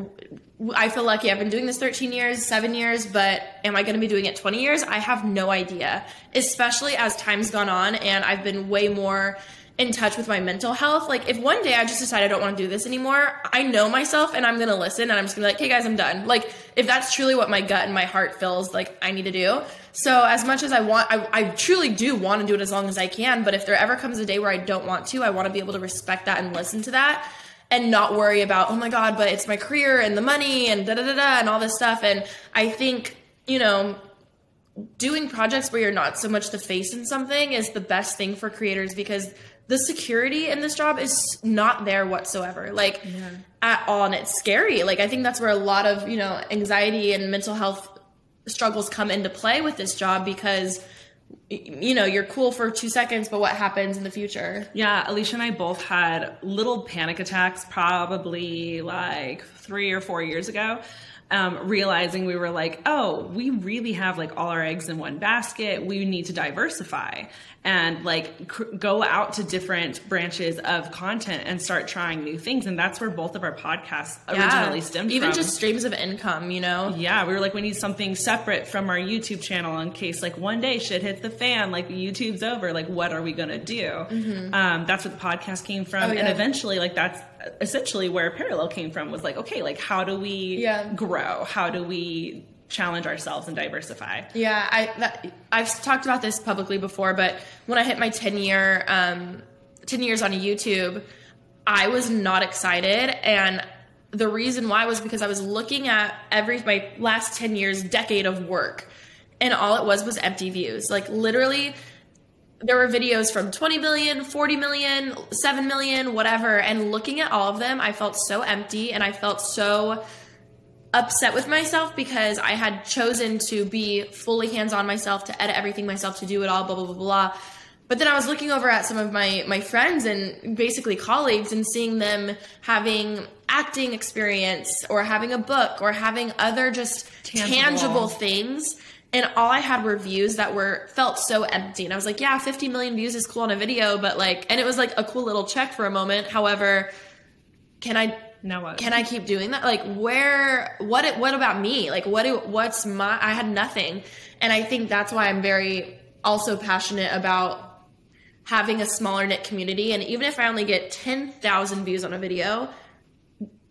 I feel lucky. I've been doing this 13 years, seven years, but am I going to be doing it 20 years? I have no idea, especially as time's gone on and I've been way more in touch with my mental health. Like if one day I just decide I don't want to do this anymore, I know myself and I'm going to listen and I'm just going to be like, "Hey guys, I'm done." Like if that's truly what my gut and my heart feels like I need to do. So as much as I want I, I truly do want to do it as long as I can, but if there ever comes a day where I don't want to, I want to be able to respect that and listen to that and not worry about, "Oh my god, but it's my career and the money and da da da da and all this stuff." And I think, you know, doing projects where you're not so much the face in something is the best thing for creators because the security in this job is not there whatsoever like yeah. at all and it's scary. Like i think that's where a lot of you know anxiety and mental health struggles come into play with this job because you know you're cool for two seconds but what happens in the future? Yeah alisha and i both had little panic attacks probably like three or four years ago um, realizing we were like, oh, we really have like all our eggs in one basket. We need to diversify and like cr- go out to different branches of content and start trying new things. And that's where both of our podcasts yeah. originally stemmed from. Even from. just streams of income, you know? Yeah, we were like, we need something separate from our YouTube channel in case like one day shit hits the fan, like YouTube's over. Like, what are we gonna do? Mm-hmm. Um, that's what the podcast came from, oh, yeah. and eventually, like that's essentially where Parallel came from. Was like, okay, like how do we yeah. grow? How do we challenge ourselves and diversify. Yeah, I that, I've talked about this publicly before, but when I hit my 10 year um, 10 years on YouTube, I was not excited and the reason why was because I was looking at every my last 10 years decade of work and all it was was empty views. Like literally there were videos from 20 million, 40 million, 7 million, whatever and looking at all of them, I felt so empty and I felt so upset with myself because I had chosen to be fully hands on myself, to edit everything myself, to do it all, blah, blah, blah, blah. But then I was looking over at some of my, my friends and basically colleagues and seeing them having acting experience or having a book or having other just tangible, tangible things. And all I had were views that were felt so empty. And I was like, yeah, 50 million views is cool on a video, but like, and it was like a cool little check for a moment. However, can I now what? Can I keep doing that? Like where what what about me? Like what do, what's my I had nothing. And I think that's why I'm very also passionate about having a smaller knit community and even if I only get 10,000 views on a video,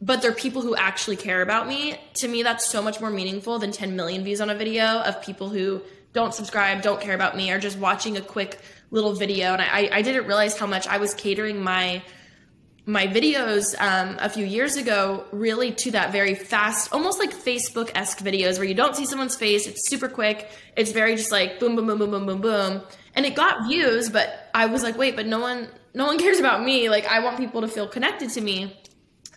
but they're people who actually care about me, to me that's so much more meaningful than 10 million views on a video of people who don't subscribe, don't care about me, or just watching a quick little video. And I, I didn't realize how much I was catering my my videos um, a few years ago really to that very fast, almost like Facebook esque videos where you don't see someone's face. It's super quick. It's very just like boom, boom, boom, boom, boom, boom, boom. And it got views, but I was like, wait, but no one, no one cares about me. Like I want people to feel connected to me.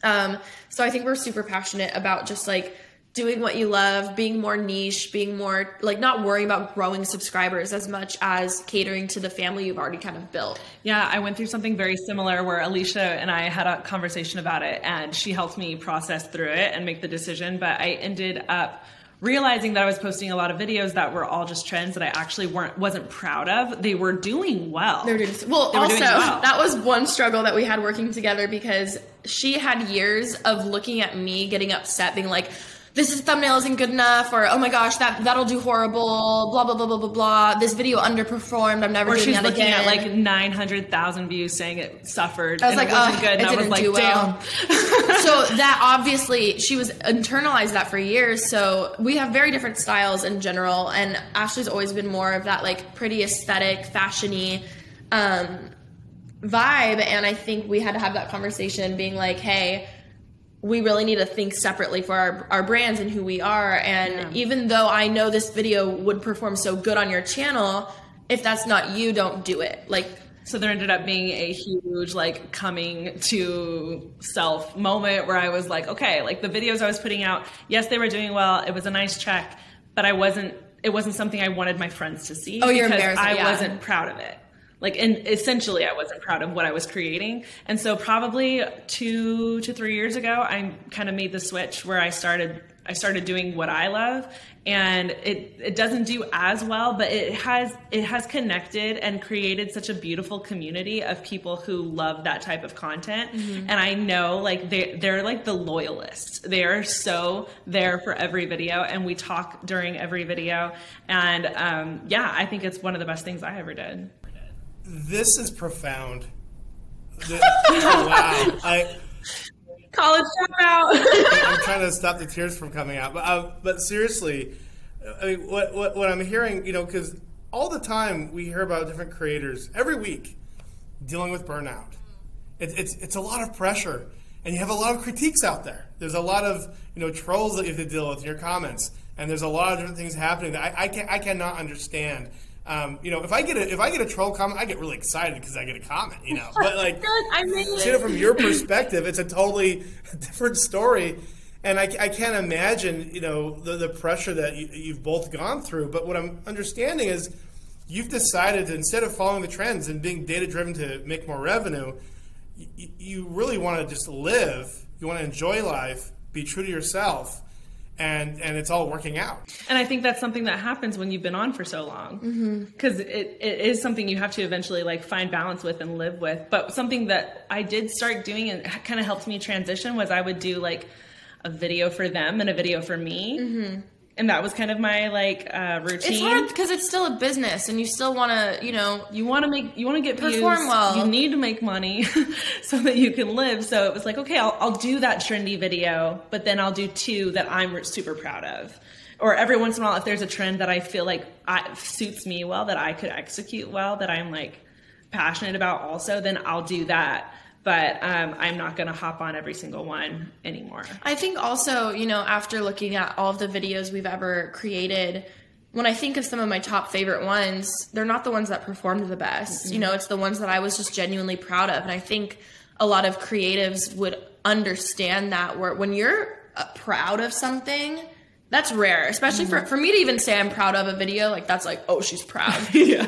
Um, so I think we're super passionate about just like doing what you love, being more niche, being more like not worrying about growing subscribers as much as catering to the family you've already kind of built. Yeah, I went through something very similar where Alisha and I had a conversation about it and she helped me process through it and make the decision, but I ended up realizing that I was posting a lot of videos that were all just trends that I actually weren't wasn't proud of. They were doing well. They were doing well. They were also, doing well. that was one struggle that we had working together because she had years of looking at me getting upset, being like, "This is thumbnail isn't good enough," or "Oh my gosh, that that'll do horrible." Blah blah blah blah blah blah. This video underperformed. I'm never or doing she's that looking again. at like 900,000 views saying it suffered I was and like, it wasn't "Ugh, good. And it I was didn't like, do well." damn. so that obviously she was internalized that for years. So we have very different styles in general, and Ashley's always been more of that like pretty aesthetic, fashiony um, vibe. And I think we had to have that conversation, being like, hey. We really need to think separately for our, our brands and who we are. And even though I know this video would perform so good on your channel, if that's not you, don't do it. Like, So there ended up being a huge like coming to self moment where I was like, okay, like the videos I was putting out, yes, they were doing well. It was a nice check, but I wasn't. It wasn't something I wanted my friends to see Oh, you're because embarrassed, I yeah. wasn't proud of it. Like, and essentially, I wasn't proud of what I was creating. And so, probably two to three years ago, I kind of made the switch where I started. I started doing what I love, and it it doesn't do as well, but it has it has connected and created such a beautiful community of people who love that type of content. Mm-hmm. And I know like they they're like the loyalists. They are so there for every video, and we talk during every video. And um, yeah, I think it's one of the best things I ever did. This is profound. Wow. I, College dropout. I'm trying to stop the tears from coming out. But, uh, but seriously, I mean, what, what, what I'm hearing, you know, because all the time we hear about different creators every week dealing with burnout. It, it's, it's a lot of pressure, and you have a lot of critiques out there. There's a lot of, you know, trolls that you have to deal with in your comments, and there's a lot of different things happening that I, I, can, I cannot understand. Um, you know, if I get a if I get a troll comment, I get really excited because I get a comment. You know, but like, I it from your perspective, it's a totally different story. And I, I can't imagine, you know, the, the pressure that you, you've both gone through. But what I'm understanding is you've decided to, instead of following the trends and being data driven to make more revenue, you, you really want to just live. You want to enjoy life, be true to yourself, and and it's all working out. And I think that's something that happens when you've been on for so long. Mm-hmm. Because it, it is something you have to eventually like find balance with and live with. But something that I did start doing and kind of helped me transition was I would do like a video for them and a video for me. Mm-hmm. And that was kind of my like uh, routine. It's hard because it's still a business, and you still want to, you know, you want to make you want to get Perform views. well. You need to make money so that you can live. So it was like, okay, I'll, I'll do that trendy video, but then I'll do two that I'm super proud of. Or every once in a while, if there's a trend that I feel like I, suits me well, that I could execute well, that I'm like passionate about, also, then I'll do that. But um, I'm not going to hop on every single one anymore. I think also, you know, after looking at all of the videos we've ever created, when I think of some of my top favorite ones, they're not the ones that performed the best. You know, it's the ones that I was just genuinely proud of. And I think a lot of creatives would understand that where when you're uh, proud of something, that's rare, especially for, for me to even say I'm proud of a video. Like that's like, oh, she's proud. yeah.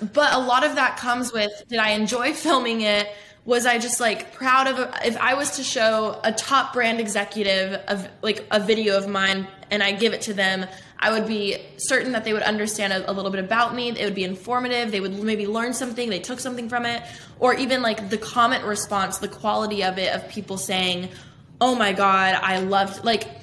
Um, but a lot of that comes with, did I enjoy filming it? Was I just like proud of a, if I was to show a top brand executive of like a video of mine and I give it to them, I would be certain that they would understand a, a little bit about me. It would be informative. They would maybe learn something. They took something from it, or even like the comment response, the quality of it, of people saying, "Oh my god, I loved like."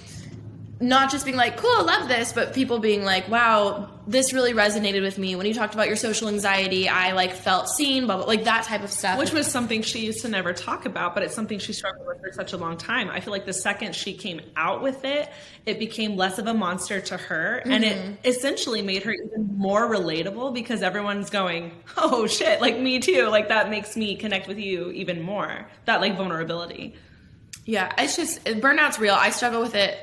Not just being like, cool, I love this, but people being like, wow, this really resonated with me. When you talked about your social anxiety, I like felt seen, blah, blah, like that type of stuff. Which was something she used to never talk about, but it's something she struggled with for such a long time. I feel like the second she came out with it, it became less of a monster to her. And it mm-hmm. essentially made her even more relatable because everyone's going, oh shit, like me too. Like that makes me connect with you even more. That like vulnerability. yeah, it's just, burnout's real. I struggle with it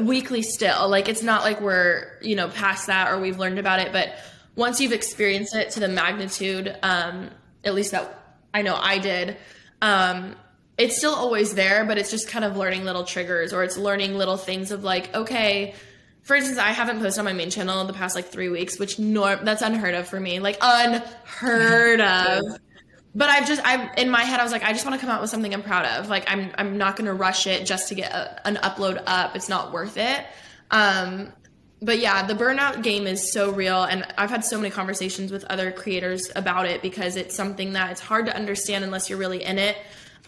weekly still. Like, it's not like we're, you know, past that or we've learned about it, but once you've experienced it to the magnitude, um, at least that I know I did, um, it's still always there, but it's just kind of learning little triggers or it's learning little things of like, okay, for instance, I haven't posted on my main channel in the past like three weeks, which norm that's unheard of for me, like unheard of. But I've just I'm in my head I was like I just want to come out with something I'm proud of. Like I'm I'm not going to rush it just to get a, an upload up. It's not worth it. Um, but yeah, the burnout game is so real, and I've had so many conversations with other creators about it because it's something that it's hard to understand unless you're really in it.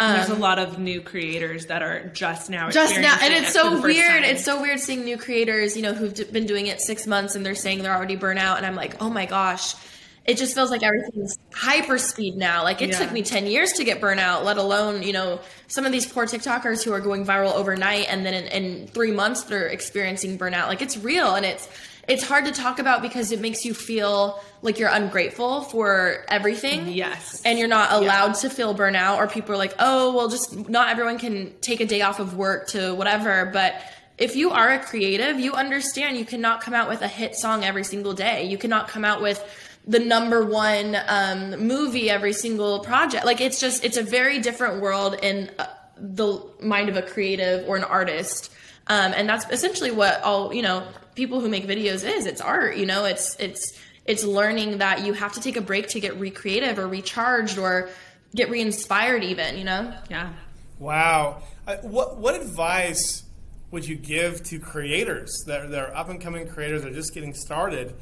Um, There's a lot of new creators that are just now just now, and it's it so weird. It's so weird seeing new creators, you know, who've d- been doing it six months and they're saying they're already burnout and I'm like, oh my gosh. It just feels like everything's hyper speed now. Like it Yeah. took me 10 years to get burnout, let alone, you know, some of these poor TikTokers who are going viral overnight and then in, in three months they're experiencing burnout. Like it's real and it's it's hard to talk about because it makes you feel like you're ungrateful for everything. Yes. And you're not allowed to feel burnout or people are like, "Oh, well just not everyone can take a day off of work to whatever." But if you are a creative, you understand you cannot come out with a hit song every single day. You cannot come out with the number one um, movie every single project. Like it's just it's a very different world in uh, the mind of a creative or an artist. Um, and that's essentially what all you know people who make videos is. It's art. You know, it's it's it's learning that you have to take a break to get recreative or recharged or get re-inspired. Even you know. yeah. Wow. Uh, what what advice would you give to creators that are, that are up and coming creators that are just getting started?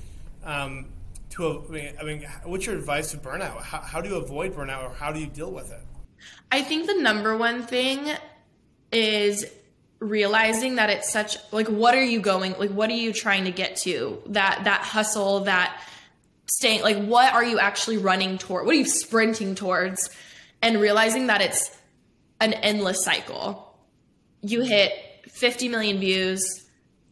Um, to I mean, I mean, what's your advice to burnout? How, how do you avoid burnout, or how do you deal with it? I think the number one thing is realizing that it's such like what are you going like what are you trying to get to that that hustle that staying like what are you actually running toward what are you sprinting towards and realizing that it's an endless cycle you hit 50 million views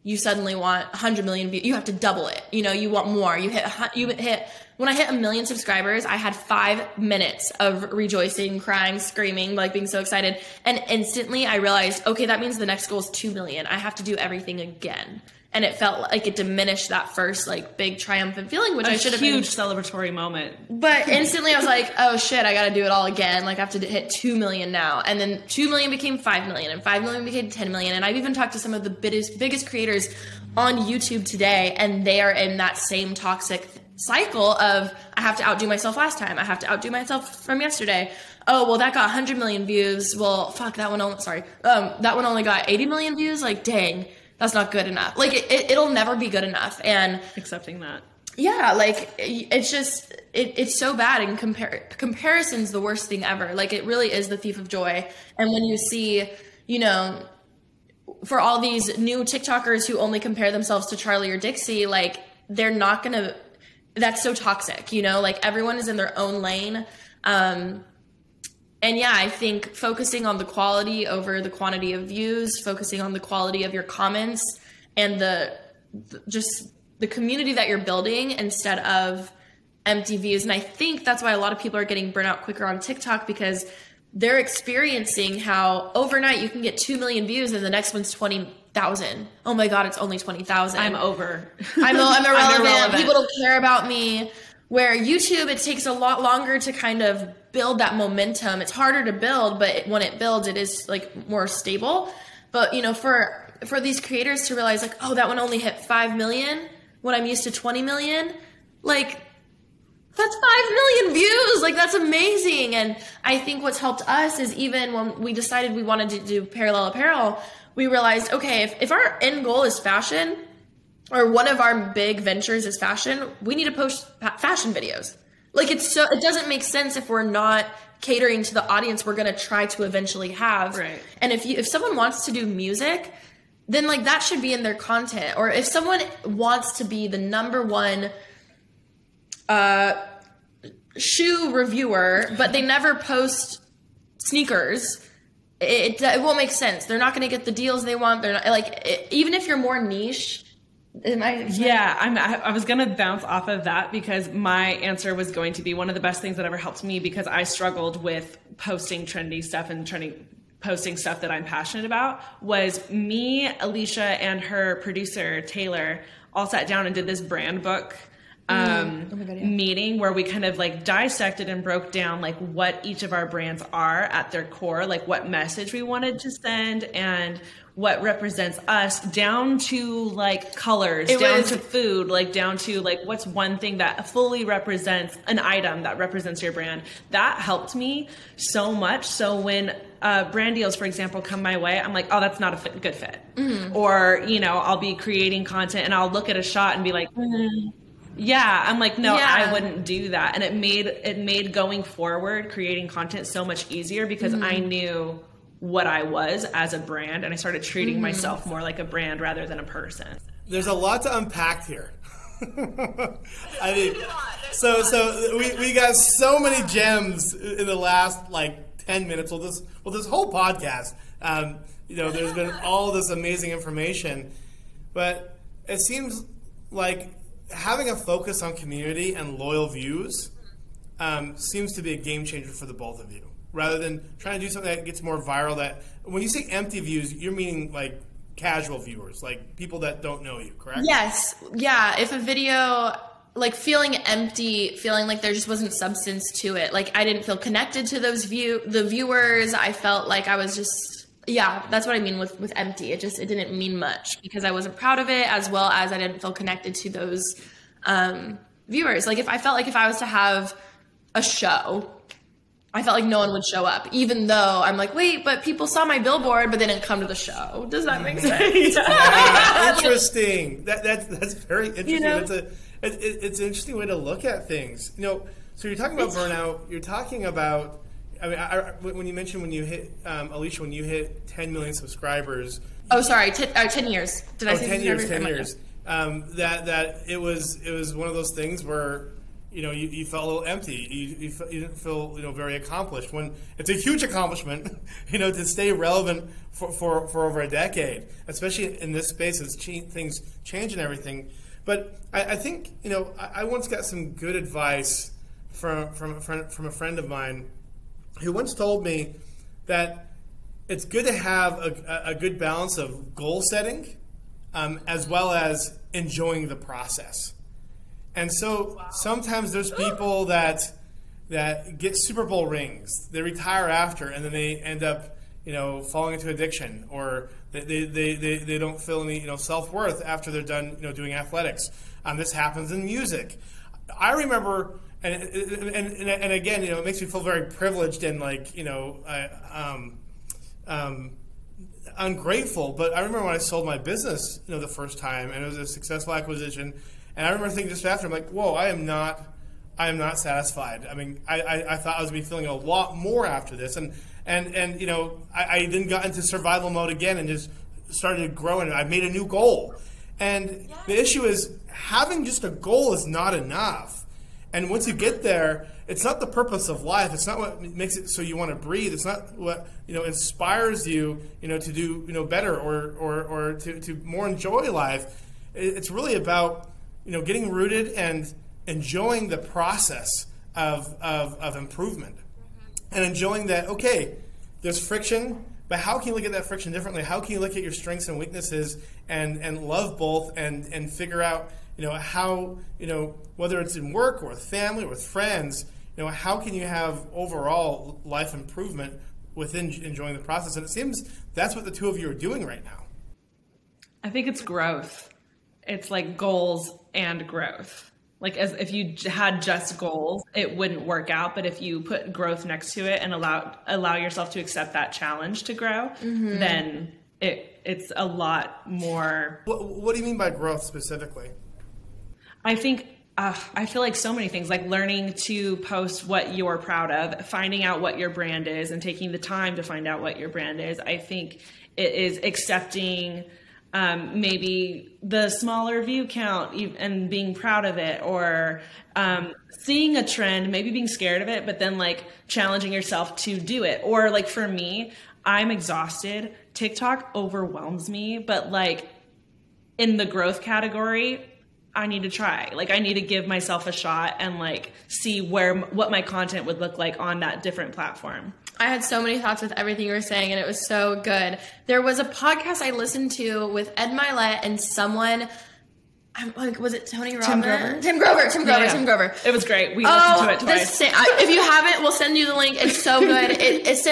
you suddenly want 100 million views. You have to double it. You know you want more. You hit you hit when i hit a million subscribers i had five minutes of rejoicing crying screaming like being so excited. And instantly i realized okay that means the next goal is 2 million. I have to do everything again and it felt like it diminished that first like big triumphant feeling which A i should have been huge celebratory moment. but instantly I was like, oh shit, I gotta do it all again. Like I have to hit 2 million now. And then 2 million became 5 million, and 5 million became 10 million. And I've even talked to some of the biggest, biggest creators on YouTube today, and they are in that same toxic cycle of I have to outdo myself last time. I have to outdo myself from yesterday. Oh, well, that got 100 million views. Well, fuck, that one only, sorry, um, that one only got 80 million views. Like, dang, that's not good enough. Like, it, it, it'll never be good enough. And Accepting that. yeah like it's just it, it's so bad and compare comparison's the worst thing ever like it really is the thief of joy and when you see you know for all these new tiktokers who only compare themselves to charli or dixie like they're not gonna that's so toxic you know like everyone is in their own lane um and yeah, I think focusing on the quality over the quantity of views, focusing on the quality of your comments and the, the just the community that you're building instead of empty views. And I think that's why a lot of people are getting burnt out quicker on TikTok because they're experiencing how overnight you can get 2 million views and the next one's 20,000. Oh my God, it's only 20,000. I'm over. I'm, I'm irrelevant. irrelevant. People don't care about me. Where YouTube, it takes a lot longer to kind of build that momentum. It's harder to build, but when it builds, it is like more stable. But you know, for for these creators to realize like, oh, that one only hit five million when I'm used to 20 million, like that's 5 million views. Like, that's amazing. And I think what's helped us is even when we decided we wanted to do parallel apparel, we realized, okay, if, if our end goal is fashion, or one of our big ventures is fashion, we need to post fashion videos. Like, it's so, it doesn't make sense if we're not catering to the audience we're going to try to eventually have. Right. And if you, if someone wants to do music, then like that should be in their content. Or if someone wants to be the number one uh, shoe reviewer, but they never post sneakers, it, it won't make sense. They're not going to get the deals they want. They're not like it, even if you're more niche. I, Yeah, I'm, I I was going to bounce off of that because my answer was going to be one of the best things that ever helped me because I struggled with posting trendy stuff and trending posting stuff that I'm passionate about was me, Alisha, and her producer Taylor all sat down and did this brand book um, meeting where we kind of like dissected and broke down like what each of our brands are at their core, like what message we wanted to send and what represents us down to like colors, It down was- to food, like down to like what's one thing that fully represents an item that represents your brand. That helped me so much. So when uh, brand deals, for example, come my way, I'm like, oh, that's not a fit, good fit. Or, you know, I'll be creating content and I'll look at a shot and be like, "Mm, yeah, I'm like, no, Yeah. I wouldn't do that. And it made it made going forward, creating content so much easier because I knew what I was as a brand and I started treating myself more like a brand rather than a person. There's a lot to unpack here. I mean, so so we, we got so many gems in the last like ten minutes. Well, this well this whole podcast. Um, you know, there's been all this amazing information, but it seems like having a focus on community and loyal views um, seems to be a game changer for the both of you. Rather than trying to do something that gets more viral. That when you say empty views, you're meaning like casual viewers, like people that don't know you, correct? Yes. Yeah. If a video like feeling empty, feeling like there just wasn't substance to it. Like I didn't feel connected to those view the viewers. I felt like I was just yeah, that's what I mean with with empty. It just it didn't mean much because I wasn't proud of it as well as I didn't feel connected to those um viewers. Like if I felt like if I was to have a show I felt like no one would show up, even though I'm like, wait, but people saw my billboard, but they didn't come to the show. Does that make sense? Ah, interesting. That, that's that's very interesting. know? It's a it, it- it's an interesting way to look at things. You know, so you're talking about burnout. You're talking about. I mean, I, I- when you mentioned when you hit um, Alisha, when you hit 10 million subscribers, oh, sorry, t- uh, ten years. Did I oh, say 10 years, 10 I'm years. Um, that that it was it was one of those things where you know you, you felt a little empty. You, you, you didn't feel you know very accomplished. When it's a huge accomplishment, you know, to stay relevant for, for, for over a decade, especially in this space as things change and everything. But I, I think you know I, I once got some good advice from from a friend, from a friend of mine who once told me that it's good to have a, a good balance of goal setting um, as well as enjoying the process. And so sometimes there's people that that get Super Bowl rings, they retire after, and then they end up, you know, falling into addiction, or they, they, they, they, they don't feel any you know self worth after they're done you know doing athletics. Um, this happens in music. I remember, and, and, and, and again, you know, it makes me feel very privileged and like you know, I, um, um, ungrateful. But I remember when I sold my business, you know, the first time, and it was a successful acquisition. And I remember thinking just after, I'm like, whoa, I am not, I am not satisfied. I mean, I, I, I thought I was gonna be feeling a lot more after this, and and and you know, I, I then got into survival mode again and just started to grow, and I made a new goal. And the issue is having just a goal is not enough. And once you get there, it's not the purpose of life. It's not what makes it so you want to breathe. It's not what you know inspires you, you know, to do you know better or or, or to, to more enjoy life. It's really about you know getting rooted and enjoying the process of of, of improvement. Mm-hmm. And enjoying that okay there's friction but how can you look at that friction differently? How can you look at your strengths and weaknesses and and love both and and figure out you know how you know whether it's in work or with family or with friends you know how can you have overall life improvement within enjoying the process? And it seems that's what the two of you are doing right now. I think it's growth. It's like goals and growth. Like as if you had just goals, it wouldn't work out. But if you put growth next to it and allow allow yourself to accept that challenge to grow, then it it's a lot more what, what do you mean by growth specifically I think uh, I feel like so many things, like learning to post what you're proud of, finding out what your brand is, and taking the time to find out what your brand is. I think it is accepting um, maybe the smaller view count and being proud of it, or um, seeing a trend, maybe being scared of it, but then like challenging yourself to do it. Or like for me, I'm exhausted. TikTok overwhelms me, but like in the growth category i need to try like i need to give myself a shot and like see where what my content would look like on that different platform I had so many thoughts with everything you were saying, and it was so good. There was a podcast I listened to with Ed Mylett and someone. I'm like, was it Tony Robbins? Tim Grover? Tim Grover. Tim Grover. Yeah. Tim Grover. it was great we Oh, listened to it twice I- if you haven't, we'll send you the link. It's so good. it, it's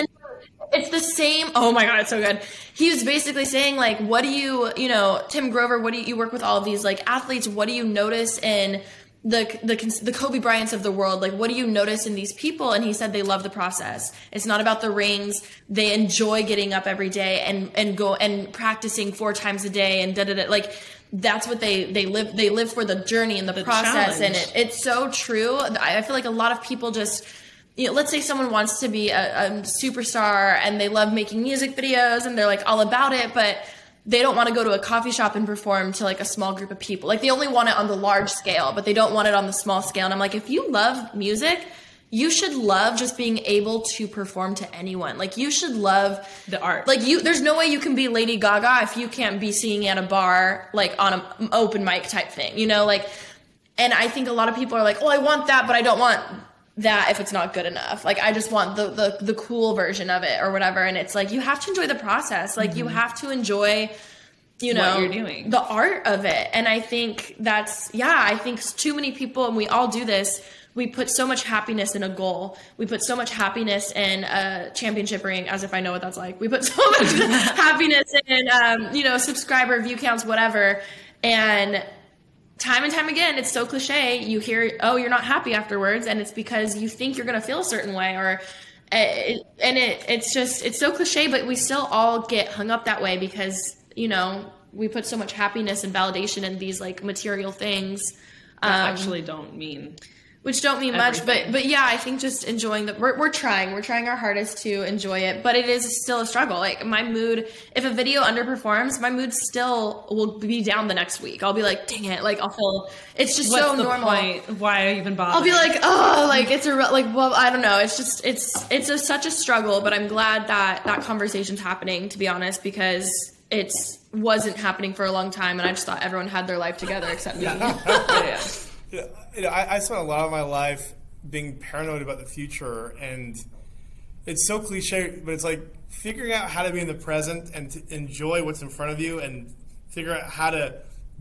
it's the same. Oh my god, it's so good. He was basically saying like, what do you, you know, Tim Grover? What do you, you work with all of these like athletes? What do you notice in the the the Kobe Bryants of the world. Like, what do you notice in these people? And he said they love the process. It's not about the rings. They enjoy getting up every day and and go and practicing four times a day and da da da. Like that's what they they live they live for the journey and the, The process and it, it's so true I I feel like a lot of people just you know, let's say someone wants to be a, a superstar and they love making music videos and they're like all about it but they don't want to go to a coffee shop and perform to like a small group of people. Like they only want it on the large scale but they don't want it on the small scale. And i'm like if you love music you should love just being able to perform to anyone. Like you should love The art. like you there's no way you can be lady gaga if you can't be singing at a bar like on an open mic type thing you know? Like and i think a lot of people are like oh i want that but i don't want that if it's not good enough. Like i just want the the, the cool version of it or whatever. And it's like you have to enjoy the process. Like you have to enjoy you know Mm-hmm. What you're doing. the art of it. And i think that's yeah i think too many people and we all do this we put so much happiness in a goal. We put so much happiness in a championship ring as if i know what that's like. We put so much happiness in um, you know subscriber view counts whatever. And time and time again it's so cliche. You hear oh you're not happy afterwards and it's because you think you're going to feel a certain way or and it it's just it's so cliche but we still all get hung up that way because you know we put so much happiness and validation in these like material things. Um, actually don't mean which don't mean much but but yeah i think just enjoying the we're, we're trying we're trying our hardest to enjoy it but it is still a struggle like my mood if a video underperforms my mood still will be down the next week i'll be like dang it like i'll feel it's just what's so the normal point? Why even bother? I'll be like, oh, like it's a re- like, well, I don't know. It's just it's it's a, such a struggle, but I'm glad that that conversation's happening. To be honest, because it's wasn't happening for a long time, and I just thought everyone had their life together except me. yeah. you know, I, I spent a lot of my life being paranoid about the future, and it's so cliche, but it's like figuring out how to be in the present and to enjoy what's in front of you, and figure out how to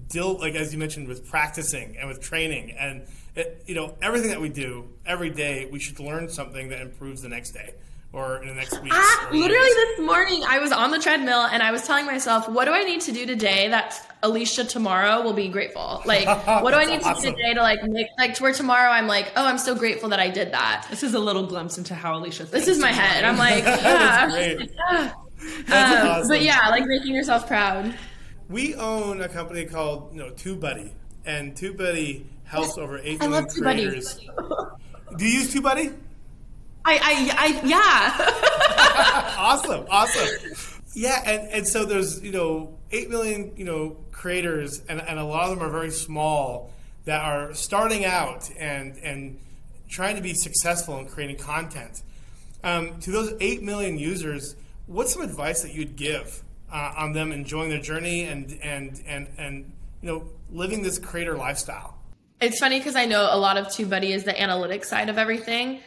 deal, like as you mentioned, with practicing and with training, and it, you know, everything that we do every day, we should learn something that improves the next day or in the next week. Ah, literally this morning, I was on the treadmill and I was telling myself, what do I need to do today that Alisha tomorrow will be grateful? Like, what do I need to do today to like make like to where tomorrow I'm like, oh, I'm so grateful that I did that. This is a little glimpse into how Alisha. This is my head. I'm like, That's ah. Um, awesome. But yeah, like making yourself proud. We own a company called you know TubeBuddy, and TubeBuddy helps over eight I million love TubeBuddy. creators. Do you use TubeBuddy? I, I, I, yeah. awesome, awesome. Yeah, and, and so there's you know eight million you know creators, and, and a lot of them are very small that are starting out and and trying to be successful in creating content. Um, to those eight million users, what's some advice that you'd give uh, on them enjoying their journey and and and and you know living this creator lifestyle? it's funny because I know a lot of TubeBuddy is the analytics side of everything.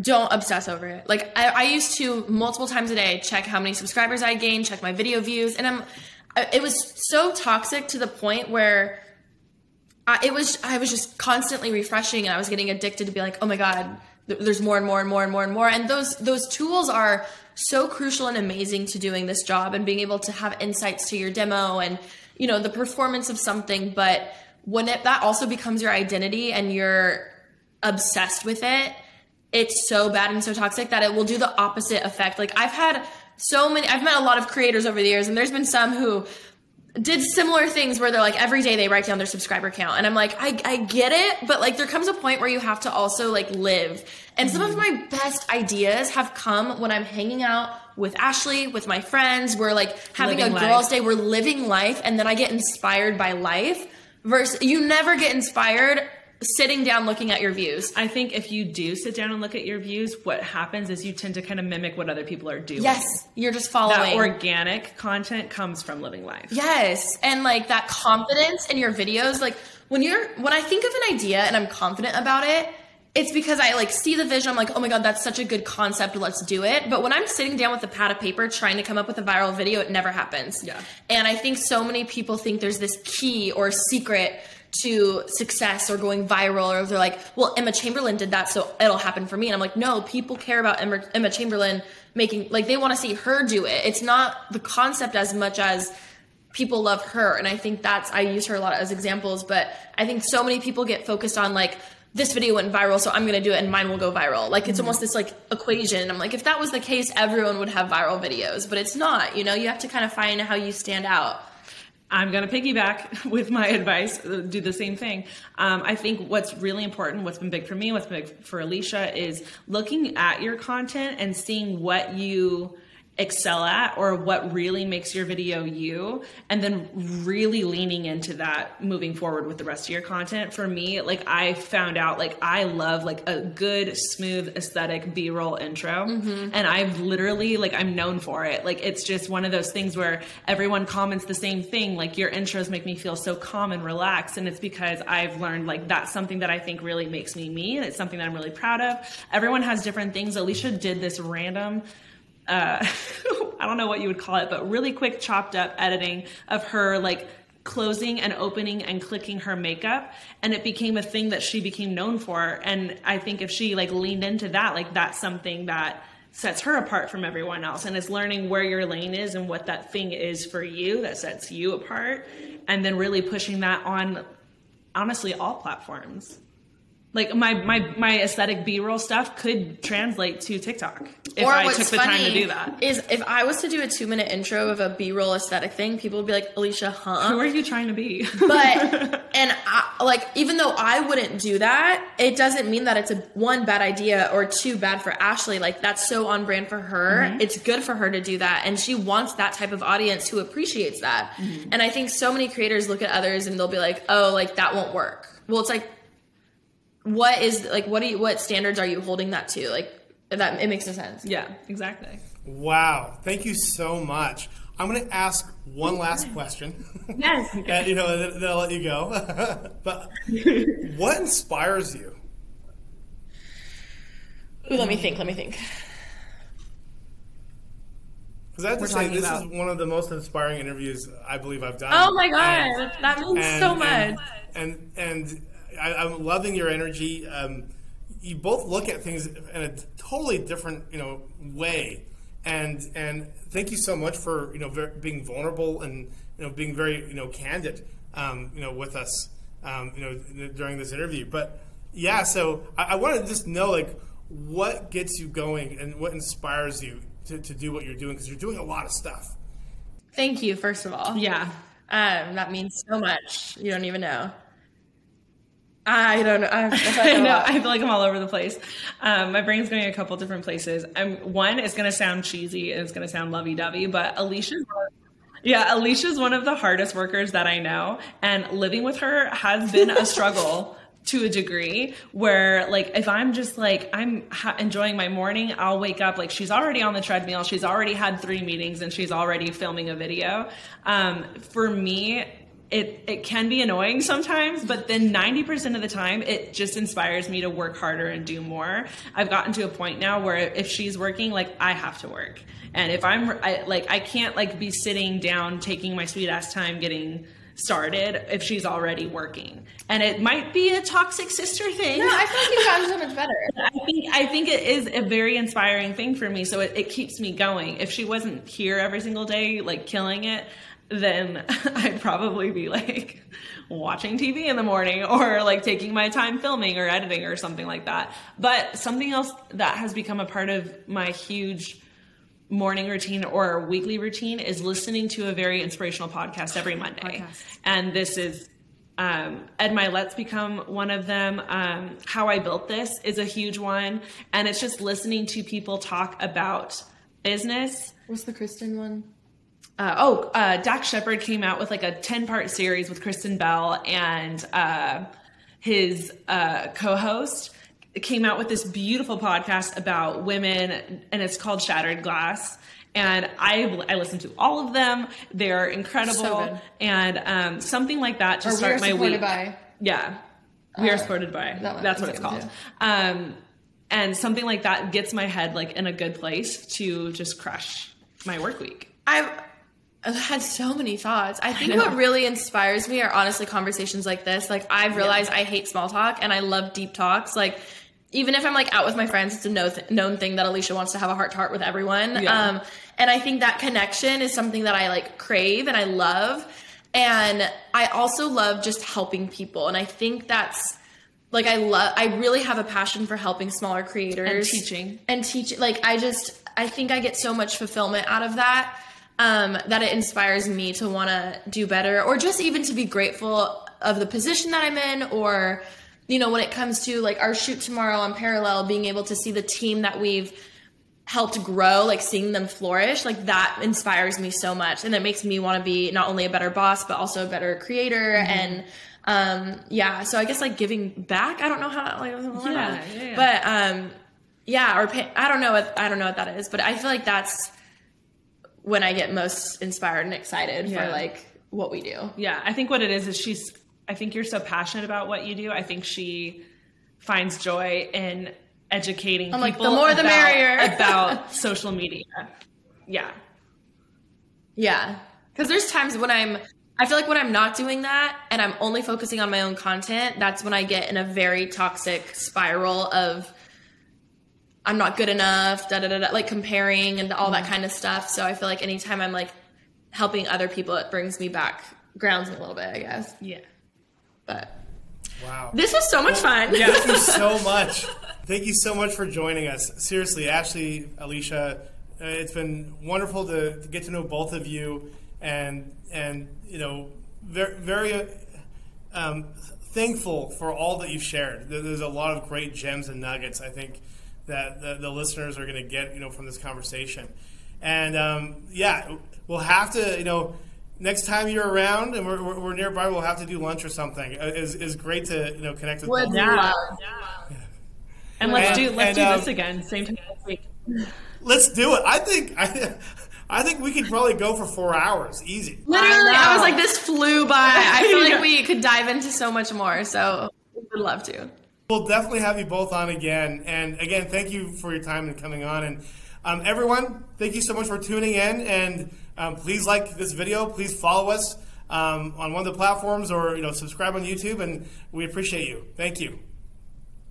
Don't obsess over it. Like I, I used to multiple times a day check how many subscribers I gained, check my video views, and I'm. It was so toxic to the point where I, it was. I was just constantly refreshing, and I was getting addicted to be like, oh my god, th- there's more and more and more and more and more. And those those tools are so crucial and amazing to doing this job and being able to have insights to your demo and you know the performance of something. But when it, that also becomes your identity and you're obsessed with it, it's so bad and so toxic that it will do the opposite effect. Like I've had so many, I've met a lot of creators over the years, and there's been some who did similar things where they're like every day they write down their subscriber count. And i'm like i, I get it but like there comes a point where you have to also like live. And some of mm-hmm. my best ideas have come when i'm hanging out with ashley with my friends. We're like having Living a life. girls day. We're living life and then i get inspired by life versus you never get inspired sitting down looking at your views I think if you do sit down and look at your views, what happens is you tend to kind of mimic what other people are doing. yes you're just following. That organic content comes from living life. Yes, and like that confidence in your videos, like when you're when I think of an idea and I'm confident about it, it's because I like see the vision. I'm like, oh my god, that's such a good concept. Let's do it. But when I'm sitting down with a pad of paper trying to come up with a viral video, it never happens. Yeah. And I think so many people think there's this key or secret to success or going viral, or they're like, well, Emma Chamberlain did that, so it'll happen for me. And I'm like, no, people care about Emma, Emma Chamberlain making like they want to see her do it. It's not the concept as much as people love her. And I think that's, I use her a lot as examples, but I think so many people get focused on like, this video went viral, so I'm gonna do it and mine will go viral. Like it's mm-hmm. almost this like equation. I'm like, if that was the case, everyone would have viral videos, but it's not. You know, you have to kind of find how you stand out. I'm going to piggyback with my advice, uh, do the same thing. Um, I think what's really important, what's been big for me, what's big for Alisha, is looking at your content and seeing what you excel at or what really makes your video you and then really leaning into that moving forward with the rest of your content. For me like i found out like i love like a good smooth aesthetic b-roll intro. Mm-hmm. And i've literally like i'm known for it. Like it's just one of those things where everyone comments the same thing. Like your intros make me feel so calm and relaxed. And it's because i've learned like that's something that i think really makes me me. And it's something that i'm really proud of. Everyone has different things. Alisha did this random uh, I don't know what you would call it, but really quick chopped up editing of her like closing and opening and clicking her makeup and it became a thing that she became known for. And I think if she like leaned into that like that's something that sets her apart from everyone else and is learning where your lane is and what that thing is for you that sets you apart and then really pushing that on honestly all platforms like my my my aesthetic b-roll stuff could translate to tiktok if or i took the time to do that is if I was to do a two minute intro of a B roll aesthetic thing, people would be like, Alisha, huh? who are you trying to be but and I, like even though I wouldn't do that, it doesn't mean that it's a one bad idea or two bad for Ashley. Like that's so on brand for her. Mm-hmm. It's good for her to do that, and she wants that type of audience who appreciates that. Mm-hmm. And I think so many creators look at others and they'll be like, oh, like that won't work. Well, it's like, what is like what do you what standards are you holding that to? Like that it makes no sense. yeah exactly Wow, thank you so much. I'm going to ask one last question. yes and, you know, then, then I'll let you go. but what inspires you? Ooh, let me think. Let me think. Because I have to We're say, this about- is one of the most inspiring interviews I believe I've done. Oh my god, And- that means and- so much. And and, and I, I'm loving your energy. Um, you both look at things in a totally different, you know, way. And and thank you so much for you know ver- being vulnerable and you know being very you know candid, um, you know, with us, um, you know, during this interview. But yeah, so I, I want to just know like what gets you going and what inspires you to, to do what you're doing because you're doing a lot of stuff. Thank you, first of all. yeah Um, that means so much. You don't even know. I don't know. I, I know. I feel like I'm all over the place. Um, my brain's going a couple different places. I'm one. It's going to sound cheesy and it's going to sound lovey-dovey, but Alisha's. Yeah, Alisha's one of the hardest workers that I know, and living with her has been a struggle to a degree. Where like if I'm just like I'm ha- enjoying my morning, I'll wake up like she's already on the treadmill, she's already had three meetings, and she's already filming a video. Um, for me, it it can be annoying sometimes, but then 90% of the time it just inspires me to work harder and do more. I've gotten to a point now where if she's working, like I have to work. And if I'm I, like I can't like be sitting down taking my sweet ass time getting started if she's already working. And it might be a toxic sister thing. No, I feel like you've gotten so much better. I think I think it is a very inspiring thing for me. So it, it keeps me going. If she wasn't here every single day, like killing it, then I'd probably be like watching TV in the morning or like taking my time filming or editing or something like that. But something else that has become a part of my huge morning routine or weekly routine is listening to a very inspirational podcast every Monday. And this is um, Ed Mylett's become one of them. Um, How I Built This is a huge one. And it's just listening to people talk about business. What's the Kristen one? Uh, oh, uh, Dax Shepard came out with like a 10 part series with Kristen Bell and uh, his uh, co host came out with this beautiful podcast about women, and it's called Shattered Glass. And I I listen to all of them. They're incredible. So. And um, something like that to Or start my week. by. Yeah, we are supported by. that. That's what it's called. Um, and something like that gets my head like in a good place to just crush my work week. I've, I've had so many thoughts. I think know. what really inspires me are honestly conversations like this. Like I've realized I hate small talk and I love deep talks. Like even if I'm like out with my friends, it's a no th- known thing that Alisha wants to have a heart to heart with everyone. Yeah. Um, And I think that connection is something that I like crave and I love. And I also love just helping people. And I think that's like I love I really have a passion for helping smaller creators And teaching. and teaching like I just I think I get so much fulfillment out of that um, that it inspires me to want to do better or just even to be grateful of the position that I'm in or you know when it comes to like our shoot tomorrow on parallel being able to see the team that we've helped grow like seeing them flourish like that inspires me so much. And it makes me want to be not only a better boss but also a better creator and um yeah so i guess like giving back i don't know how like Yeah, yeah, yeah. but um yeah or pay, i don't know what i don't know what that is but i feel like that's when i get most inspired and excited Yeah. for like what we do Yeah, I think what it is is she's. I think you're so passionate about what you do. I think she finds joy in educating I'm like, people the more the about, merrier. about social media. Yeah, Yeah. Because there's times when I'm, I feel like when I'm not doing that and I'm only focusing on my own content, that's when I get in a very toxic spiral of I'm not good enough, da da da, da like comparing and all that kind of stuff. So I feel like anytime I'm like helping other people, it brings me back, grounds me a little bit, I guess. yeah. But Wow. this was so much fun. Thank you so much. Thank you so much for joining us. Seriously, Ashley, Alisha, uh, it's been wonderful to, to get to know both of you, and and you know, very very uh, um, thankful for all that you've shared. There's a lot of great gems and nuggets. I think that the, the listeners are going to get you know from this conversation, and um, yeah, we'll have to you know. Next time you're around and we're, we're, we're nearby, we'll have to do lunch or something. Uh, It's, it's great to you know connect with both of you. Yeah. And let's And- do let's and, do um, this again, same time next week. Let's do it. I think I, I think we could probably go for four hours, easy. Literally, I I, was like, this flew by. I feel like we could dive into so much more. So we would love to. We'll definitely have you both on again. And again, thank you for your time and coming on. And um, everyone, thank you so much for tuning in. And um, please like this video. Please follow us um, on one of the platforms or you know subscribe on YouTube. And we appreciate you. Thank you.